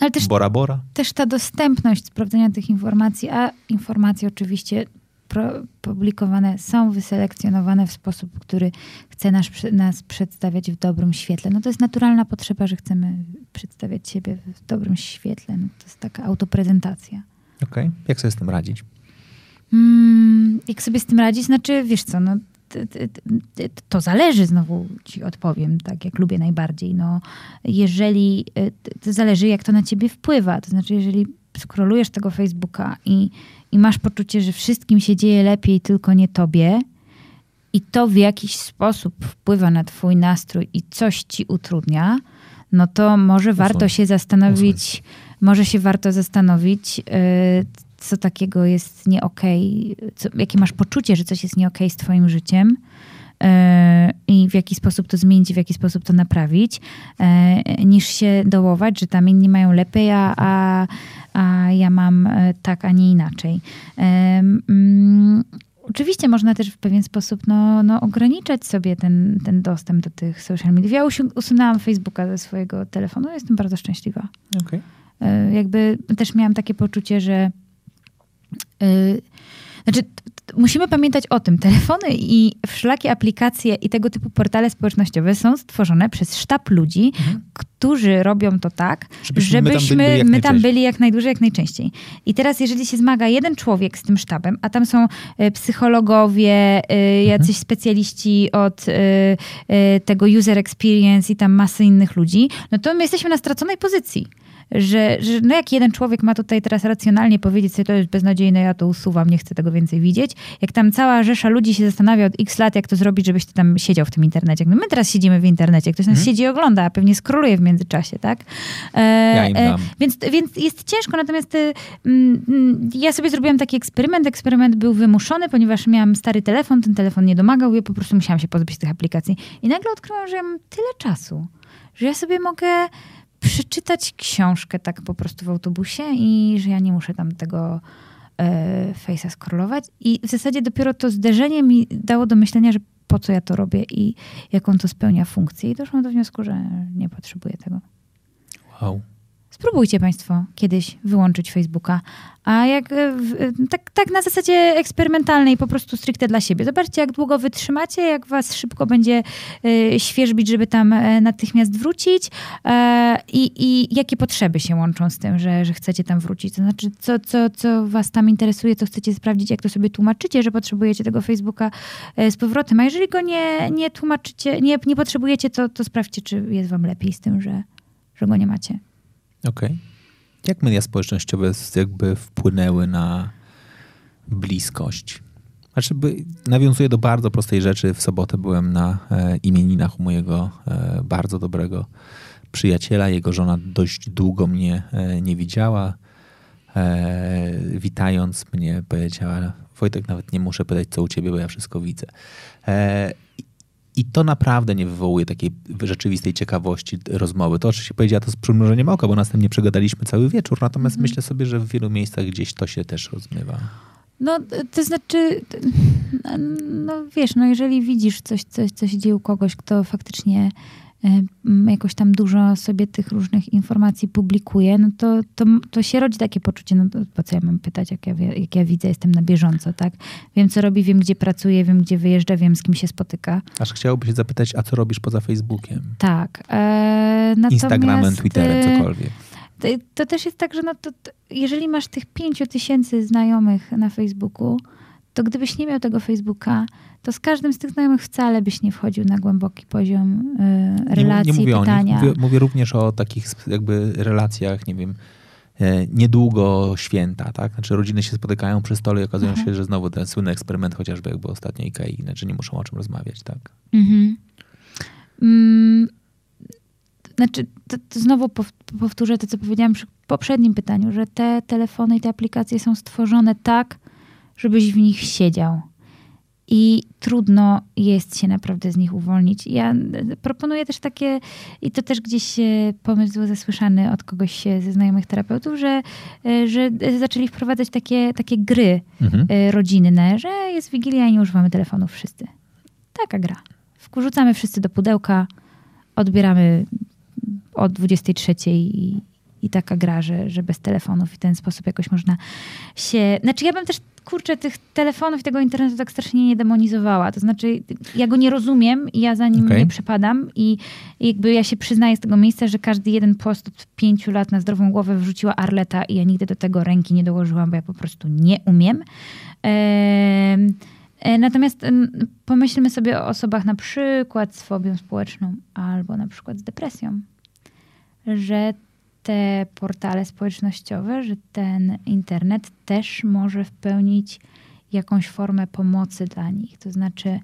Ale też Bora Bora. też ta dostępność sprawdzenia tych informacji, a informacje oczywiście publikowane są wyselekcjonowane w sposób, który chce nas, nas przedstawiać w dobrym świetle. No to jest naturalna potrzeba, że chcemy przedstawiać siebie w dobrym świetle. No to jest taka autoprezentacja. Okej, jak sobie z tym radzić? Mm, jak sobie z tym radzić? Znaczy, wiesz co, no, to zależy, znowu ci odpowiem, tak jak lubię najbardziej. No, jeżeli, t- to zależy jak to na ciebie wpływa. To znaczy, jeżeli scrollujesz tego Facebooka i, i masz poczucie, że wszystkim się dzieje lepiej, tylko nie tobie i to w jakiś sposób wpływa na twój nastrój i coś ci utrudnia, no to może warto się zastanowić, może się warto zastanowić, y, co takiego jest nie okej, co- jakie masz poczucie, że coś jest nie okej z twoim życiem y, i w jaki sposób to zmienić, w jaki sposób to naprawić, y, niż się dołować, że tam inni mają lepiej, a, a, a ja mam tak, a nie inaczej. Mm, Oczywiście można też w pewien sposób no, no, ograniczać sobie ten, ten dostęp do tych social mediów. Ja usunęłam Facebooka ze swojego telefonu, jestem bardzo szczęśliwa. Okej. Y, jakby też miałam takie poczucie, że y, znaczy, musimy pamiętać o tym. Telefony i wszelakie aplikacje i tego typu portale społecznościowe są stworzone przez sztab ludzi, którzy robią to tak, Żebyśmy my tam żebyśmy byli jak my tam byli jak najdłużej, jak najczęściej. I teraz, jeżeli się zmaga jeden człowiek z tym sztabem, a tam są e, psychologowie, e, jacyś specjaliści od e, e, tego user experience i tam masy innych ludzi, no to my jesteśmy na straconej pozycji. Że, że no jak jeden człowiek ma tutaj teraz racjonalnie powiedzieć sobie, to jest beznadziejne, ja to usuwam, nie chcę tego więcej widzieć. Jak tam cała rzesza ludzi się zastanawia od x lat, jak to zrobić, żebyś ty tam siedział w tym internecie. No my teraz siedzimy w internecie, ktoś nas siedzi i ogląda, a pewnie skroluje w międzyczasie, tak? E, Ja im dam. więc, więc jest ciężko, natomiast mm, mm, ja sobie zrobiłam taki eksperyment. Eksperyment był wymuszony, ponieważ miałam stary telefon, ten telefon nie domagał ja po prostu musiałam się pozbyć tych aplikacji. I nagle odkryłam, że ja mam tyle czasu, że ja sobie mogę przeczytać książkę tak po prostu w autobusie i że ja nie muszę tam tego e, face'a scrollować. I w zasadzie dopiero to zderzenie mi dało do myślenia, że po co ja to robię i jaką to spełnia funkcję. I doszłam do wniosku, że nie potrzebuję tego. Wow. Spróbujcie Państwo kiedyś wyłączyć Facebooka. A jak e, w- tak, tak na zasadzie eksperymentalnej, po prostu stricte dla siebie. Zobaczcie, jak długo wytrzymacie, jak was szybko będzie e, świeżbić, żeby tam e, natychmiast wrócić e, i, jakie potrzeby się łączą z tym, że, że chcecie tam wrócić. To znaczy, co, co, co was tam interesuje, co chcecie sprawdzić, jak to sobie tłumaczycie, że potrzebujecie tego Facebooka e, z powrotem. A jeżeli go nie, nie tłumaczycie, nie, nie potrzebujecie, to, to sprawdźcie, czy jest wam lepiej z tym, że, że go nie macie. Okej. Jak media społecznościowe jakby wpłynęły na bliskość? Znaczy, by, nawiązuję do bardzo prostej rzeczy. W sobotę byłem na e, imieninach u mojego e, bardzo dobrego przyjaciela. Jego żona dość długo mnie e, nie widziała. E, witając mnie powiedziała, Wojtek, nawet nie muszę pytać, co u ciebie, bo ja wszystko widzę. I to naprawdę nie wywołuje takiej rzeczywistej ciekawości rozmowy. To oczywiście powiedziała to z przymrużeniem oka, bo następnie przegadaliśmy cały wieczór, natomiast myślę sobie, że w wielu miejscach gdzieś to się też rozmywa. No, to znaczy, no wiesz, no jeżeli widzisz coś, coś, co się dzieje u kogoś, kto faktycznie jakoś tam dużo sobie tych różnych informacji publikuje, no to, to, to się rodzi takie poczucie, no to po co ja mam pytać, jak ja, jak ja widzę, jestem na bieżąco, tak? Wiem, co robi, wiem, gdzie pracuje, wiem, gdzie wyjeżdża, wiem, z kim się spotyka. Aż chciałoby się zapytać, a co robisz poza Facebookiem? Tak. E, Instagramem, Twitterem, e, cokolwiek. To, to też jest tak, że no to, jeżeli masz tych pięciu tysięcy znajomych na Facebooku, to gdybyś nie miał tego Facebooka, to z każdym z tych znajomych wcale byś nie wchodził na głęboki poziom y, relacji, nie, nie mówię pytania. o nich, mówię, mówię również o takich jakby relacjach, nie wiem, e, niedługo święta, tak? Znaczy rodziny się spotykają przy stole i okazują Mhm. się, że znowu ten słynny eksperyment, chociażby jakby ostatnio Ikei, znaczy nie muszą o czym rozmawiać, tak? Mhm. Mm, znaczy, to, to znowu pow- powtórzę to, co powiedziałam przy poprzednim pytaniu, że te telefony i te aplikacje są stworzone tak, żebyś w nich siedział. I trudno jest się naprawdę z nich uwolnić. Ja e, proponuję też takie, i to też gdzieś e, pomysł był zasłyszany od kogoś e, ze znajomych terapeutów, że, że zaczęli wprowadzać takie, takie gry Mhm. rodzinne, że jest Wigilia i nie używamy telefonów wszyscy. Taka gra. Wrzucamy wszyscy do pudełka, odbieramy o 23 i, i taka gra, że, że bez telefonów i w ten sposób jakoś można się... Znaczy ja bym też, kurczę, tych telefonów i tego internetu tak strasznie nie demonizowała. To znaczy ja go nie rozumiem i ja za nim Okej. nie przepadam i, jakby ja się przyznaję z tego miejsca, że każdy jeden post od pięciu lat na zdrową głowę wrzuciła Arleta i ja nigdy do tego ręki nie dołożyłam, bo ja po prostu nie umiem. Em, e, Natomiast pomyślmy sobie o osobach na przykład z fobią społeczną albo na przykład z depresją, że te portale społecznościowe, że ten internet też może spełnić jakąś formę pomocy dla nich. To znaczy e,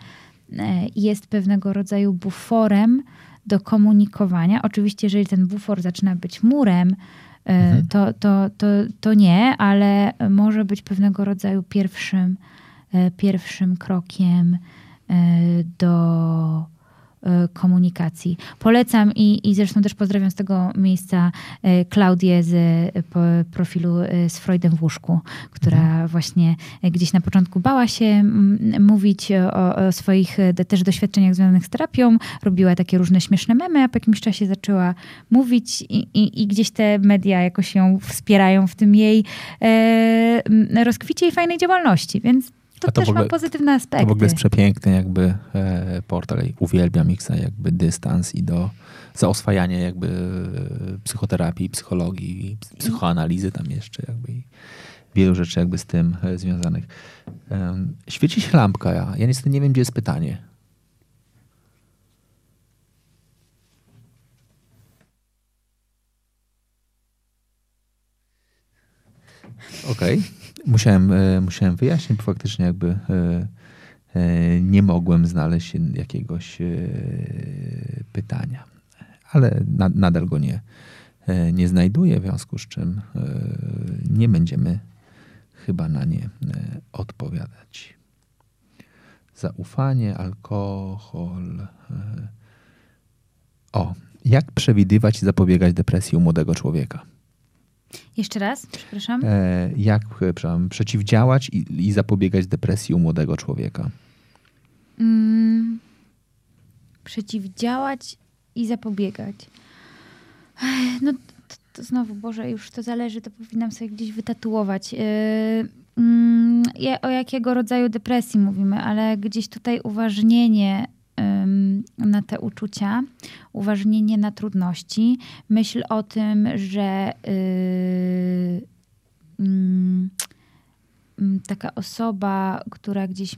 jest pewnego rodzaju buforem do komunikowania. Oczywiście, jeżeli ten bufor zaczyna być murem, e, Mhm. to, to, to, to nie, ale może być pewnego rodzaju pierwszym, e, pierwszym krokiem do komunikacji. Polecam i, i zresztą też pozdrawiam z tego miejsca e, Klaudię z po- profilu z Freudem w łóżku, która właśnie e, gdzieś na początku bała się mówić o, o swoich też doświadczeniach związanych z terapią, robiła takie różne śmieszne memy, a po jakimś czasie zaczęła mówić i, i, i gdzieś te media jakoś ją wspierają w tym jej e, rozkwicie i fajnej działalności, więc to, to też ogóle- ma pozytywne aspekty. To w ogóle jest przepiękny jakby e, portal. Uwielbiam ich za jakby dystans i do, za oswajanie jakby e, psychoterapii, psychologii, ps- psychoanalizy tam jeszcze jakby i wielu rzeczy jakby z tym e, związanych. Em, Świeci się lampka. Ja, ja niestety nie wiem, gdzie jest pytanie. Okej. Musiałem, e, musiałem wyjaśnić, bo faktycznie jakby e, e, nie mogłem znaleźć jakiegoś pytania. Ale na, nadal go nie, nie znajduję, w związku z czym nie będziemy chyba na nie odpowiadać. Zaufanie, alkohol. O, jak przewidywać i zapobiegać depresji u młodego człowieka? Jeszcze raz, przepraszam. E, jak e, przepraszam, przeciwdziałać i, i zapobiegać depresji u młodego człowieka? Mm, przeciwdziałać i zapobiegać. Ech, No, t- to znowu, Boże, już to zależy, to powinnam sobie gdzieś wytatuować. Yy, mm, o jakiego rodzaju depresji mówimy, ale gdzieś tutaj uważnienie na te uczucia, uważnienie na trudności, myśl o tym, że yy, mm, mm, taka osoba, która gdzieś,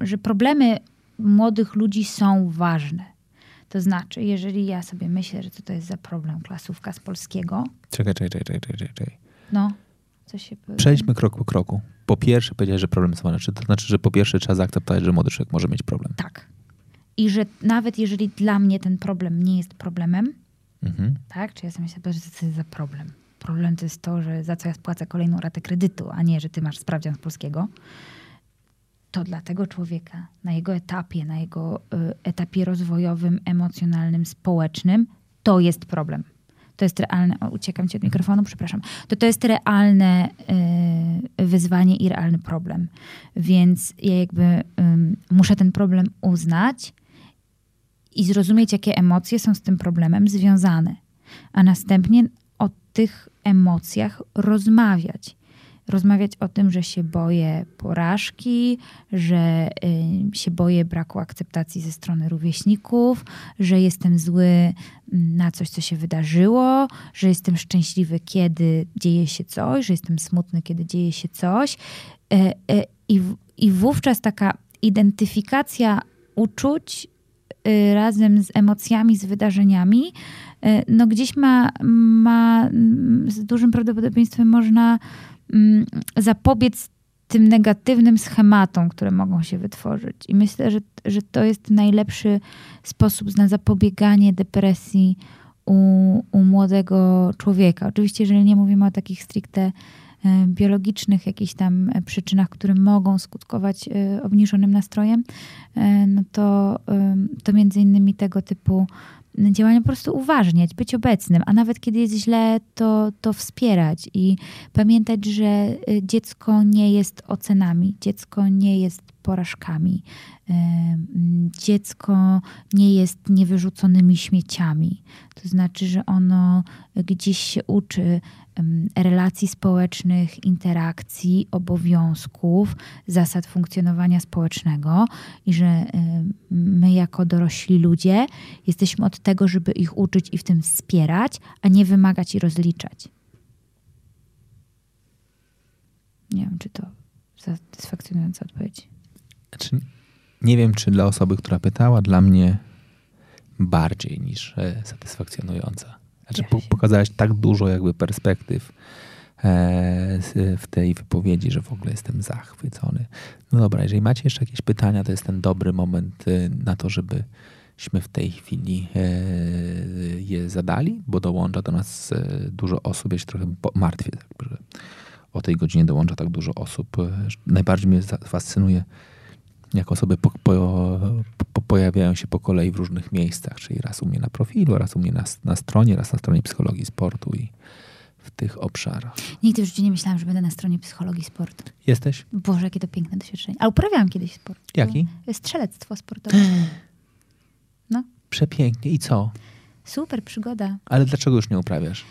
że problemy młodych ludzi są ważne. To znaczy, jeżeli ja sobie myślę, że co to jest za problem klasówka z polskiego. Czekaj, czekaj, czekaj, czekaj, czekaj. No, co się Przejdźmy krok po kroku. Po pierwsze powiedziałeś, że problem jest ważny. To znaczy, że po pierwsze trzeba zaakceptować, że młody człowiek może mieć problem. Tak. I że nawet jeżeli dla mnie ten problem nie jest problemem, mhm. tak? Czy ja sobie myślę, że to jest za problem? Problem to jest to, że za co ja spłacę kolejną ratę kredytu, a nie, że ty masz sprawdzian z polskiego. To dla tego człowieka, na jego etapie, na jego y, etapie rozwojowym, emocjonalnym, społecznym, to jest problem. To jest realne, o, uciekam ci od mikrofonu, przepraszam. To to jest realne y, wyzwanie i realny problem. Więc ja jakby y, muszę ten problem uznać, i zrozumieć, jakie emocje są z tym problemem związane, a następnie o tych emocjach rozmawiać. Rozmawiać o tym, że się boję porażki, że y, się boję braku akceptacji ze strony rówieśników, że jestem zły na coś, co się wydarzyło, że jestem szczęśliwy, kiedy dzieje się coś, że jestem smutny, kiedy dzieje się coś. Y, y, i, wówczas taka identyfikacja uczuć razem z emocjami, z wydarzeniami, y, no gdzieś ma, ma z dużym prawdopodobieństwem można mm, zapobiec tym negatywnym schematom, które mogą się wytworzyć. I myślę, że, że to jest najlepszy sposób na zapobieganie depresji u, u młodego człowieka. Oczywiście, jeżeli nie mówimy o takich stricte biologicznych jakichś tam e, przyczynach, które mogą skutkować e, obniżonym nastrojem, no to, to między innymi tego typu działania po prostu uważniać, być obecnym, a nawet kiedy jest źle, to, to wspierać i pamiętać, że dziecko nie jest ocenami, dziecko nie jest porażkami, dziecko nie jest niewyrzuconymi śmieciami. To znaczy, że ono gdzieś się uczy relacji społecznych, interakcji, obowiązków, zasad funkcjonowania społecznego i że my, jako dorośli ludzie, jesteśmy od tego, żeby ich uczyć i w tym wspierać, a nie wymagać i rozliczać. Nie wiem, czy to satysfakcjonująca odpowiedź. Znaczy, nie wiem, czy dla osoby, która pytała, dla mnie bardziej niż e, satysfakcjonująca. Znaczy, po, pokazałaś tak dużo jakby perspektyw e, w tej wypowiedzi, że w ogóle jestem zachwycony. No dobra, jeżeli macie jeszcze jakieś pytania, to jest ten dobry moment e, na to, żebyśmy w tej chwili je zadali, bo dołącza do nas dużo osób. Ja się trochę martwię, że o tej godzinie dołącza tak dużo osób. Najbardziej mnie fascynuje jak osoby po, po, po, pojawiają się po kolei w różnych miejscach, czyli raz u mnie na profilu, raz u mnie na, na stronie, raz na stronie psychologii sportu i w tych obszarach. Nigdy w życiu nie myślałam, że będę na stronie psychologii sportu. Jesteś? Boże, jakie to piękne doświadczenie. A uprawiałam kiedyś sport. Jaki? Strzelectwo sportowe. No. Przepięknie. I co? Super przygoda. Ale dlaczego już nie uprawiasz?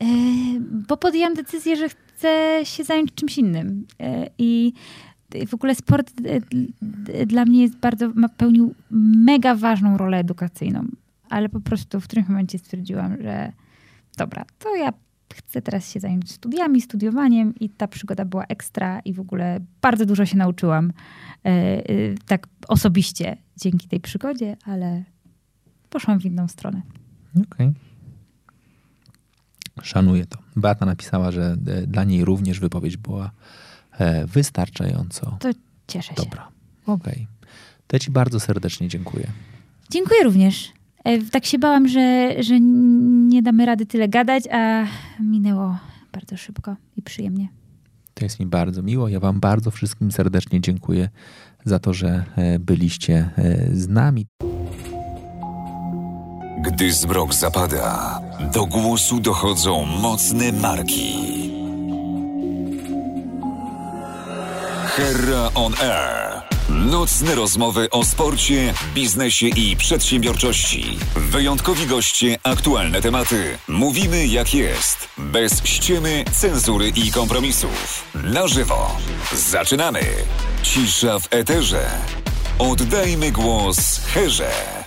E, bo podjęłam decyzję, że chcę się zająć czymś innym. E, I w ogóle sport e, dla mnie jest bardzo, ma pełnił mega ważną rolę edukacyjną, ale po prostu w którymś momencie stwierdziłam, że dobra, to ja chcę teraz się zająć studiami, studiowaniem i ta przygoda była ekstra i w ogóle bardzo dużo się nauczyłam e, e, tak osobiście dzięki tej przygodzie, ale poszłam w inną stronę. Okej. Okay. Szanuję to. Beata napisała, że dla niej również wypowiedź była wystarczająco. To cieszę się. Dobra. Okej. Okay. To ja Ci bardzo serdecznie dziękuję. Dziękuję również. E, tak się bałam, że, że nie damy rady tyle gadać, a minęło bardzo szybko i przyjemnie. To jest mi bardzo miło. Ja Wam bardzo wszystkim serdecznie dziękuję za to, że e, byliście z nami. Gdy zmrok zapada, do głosu dochodzą mocne marki. Herra on Air. Nocne rozmowy o sporcie, biznesie i przedsiębiorczości. Wyjątkowi goście, aktualne tematy. Mówimy jak jest. Bez ściemy, cenzury i kompromisów. Na żywo. Zaczynamy. Cisza w eterze. Oddajmy głos Herze.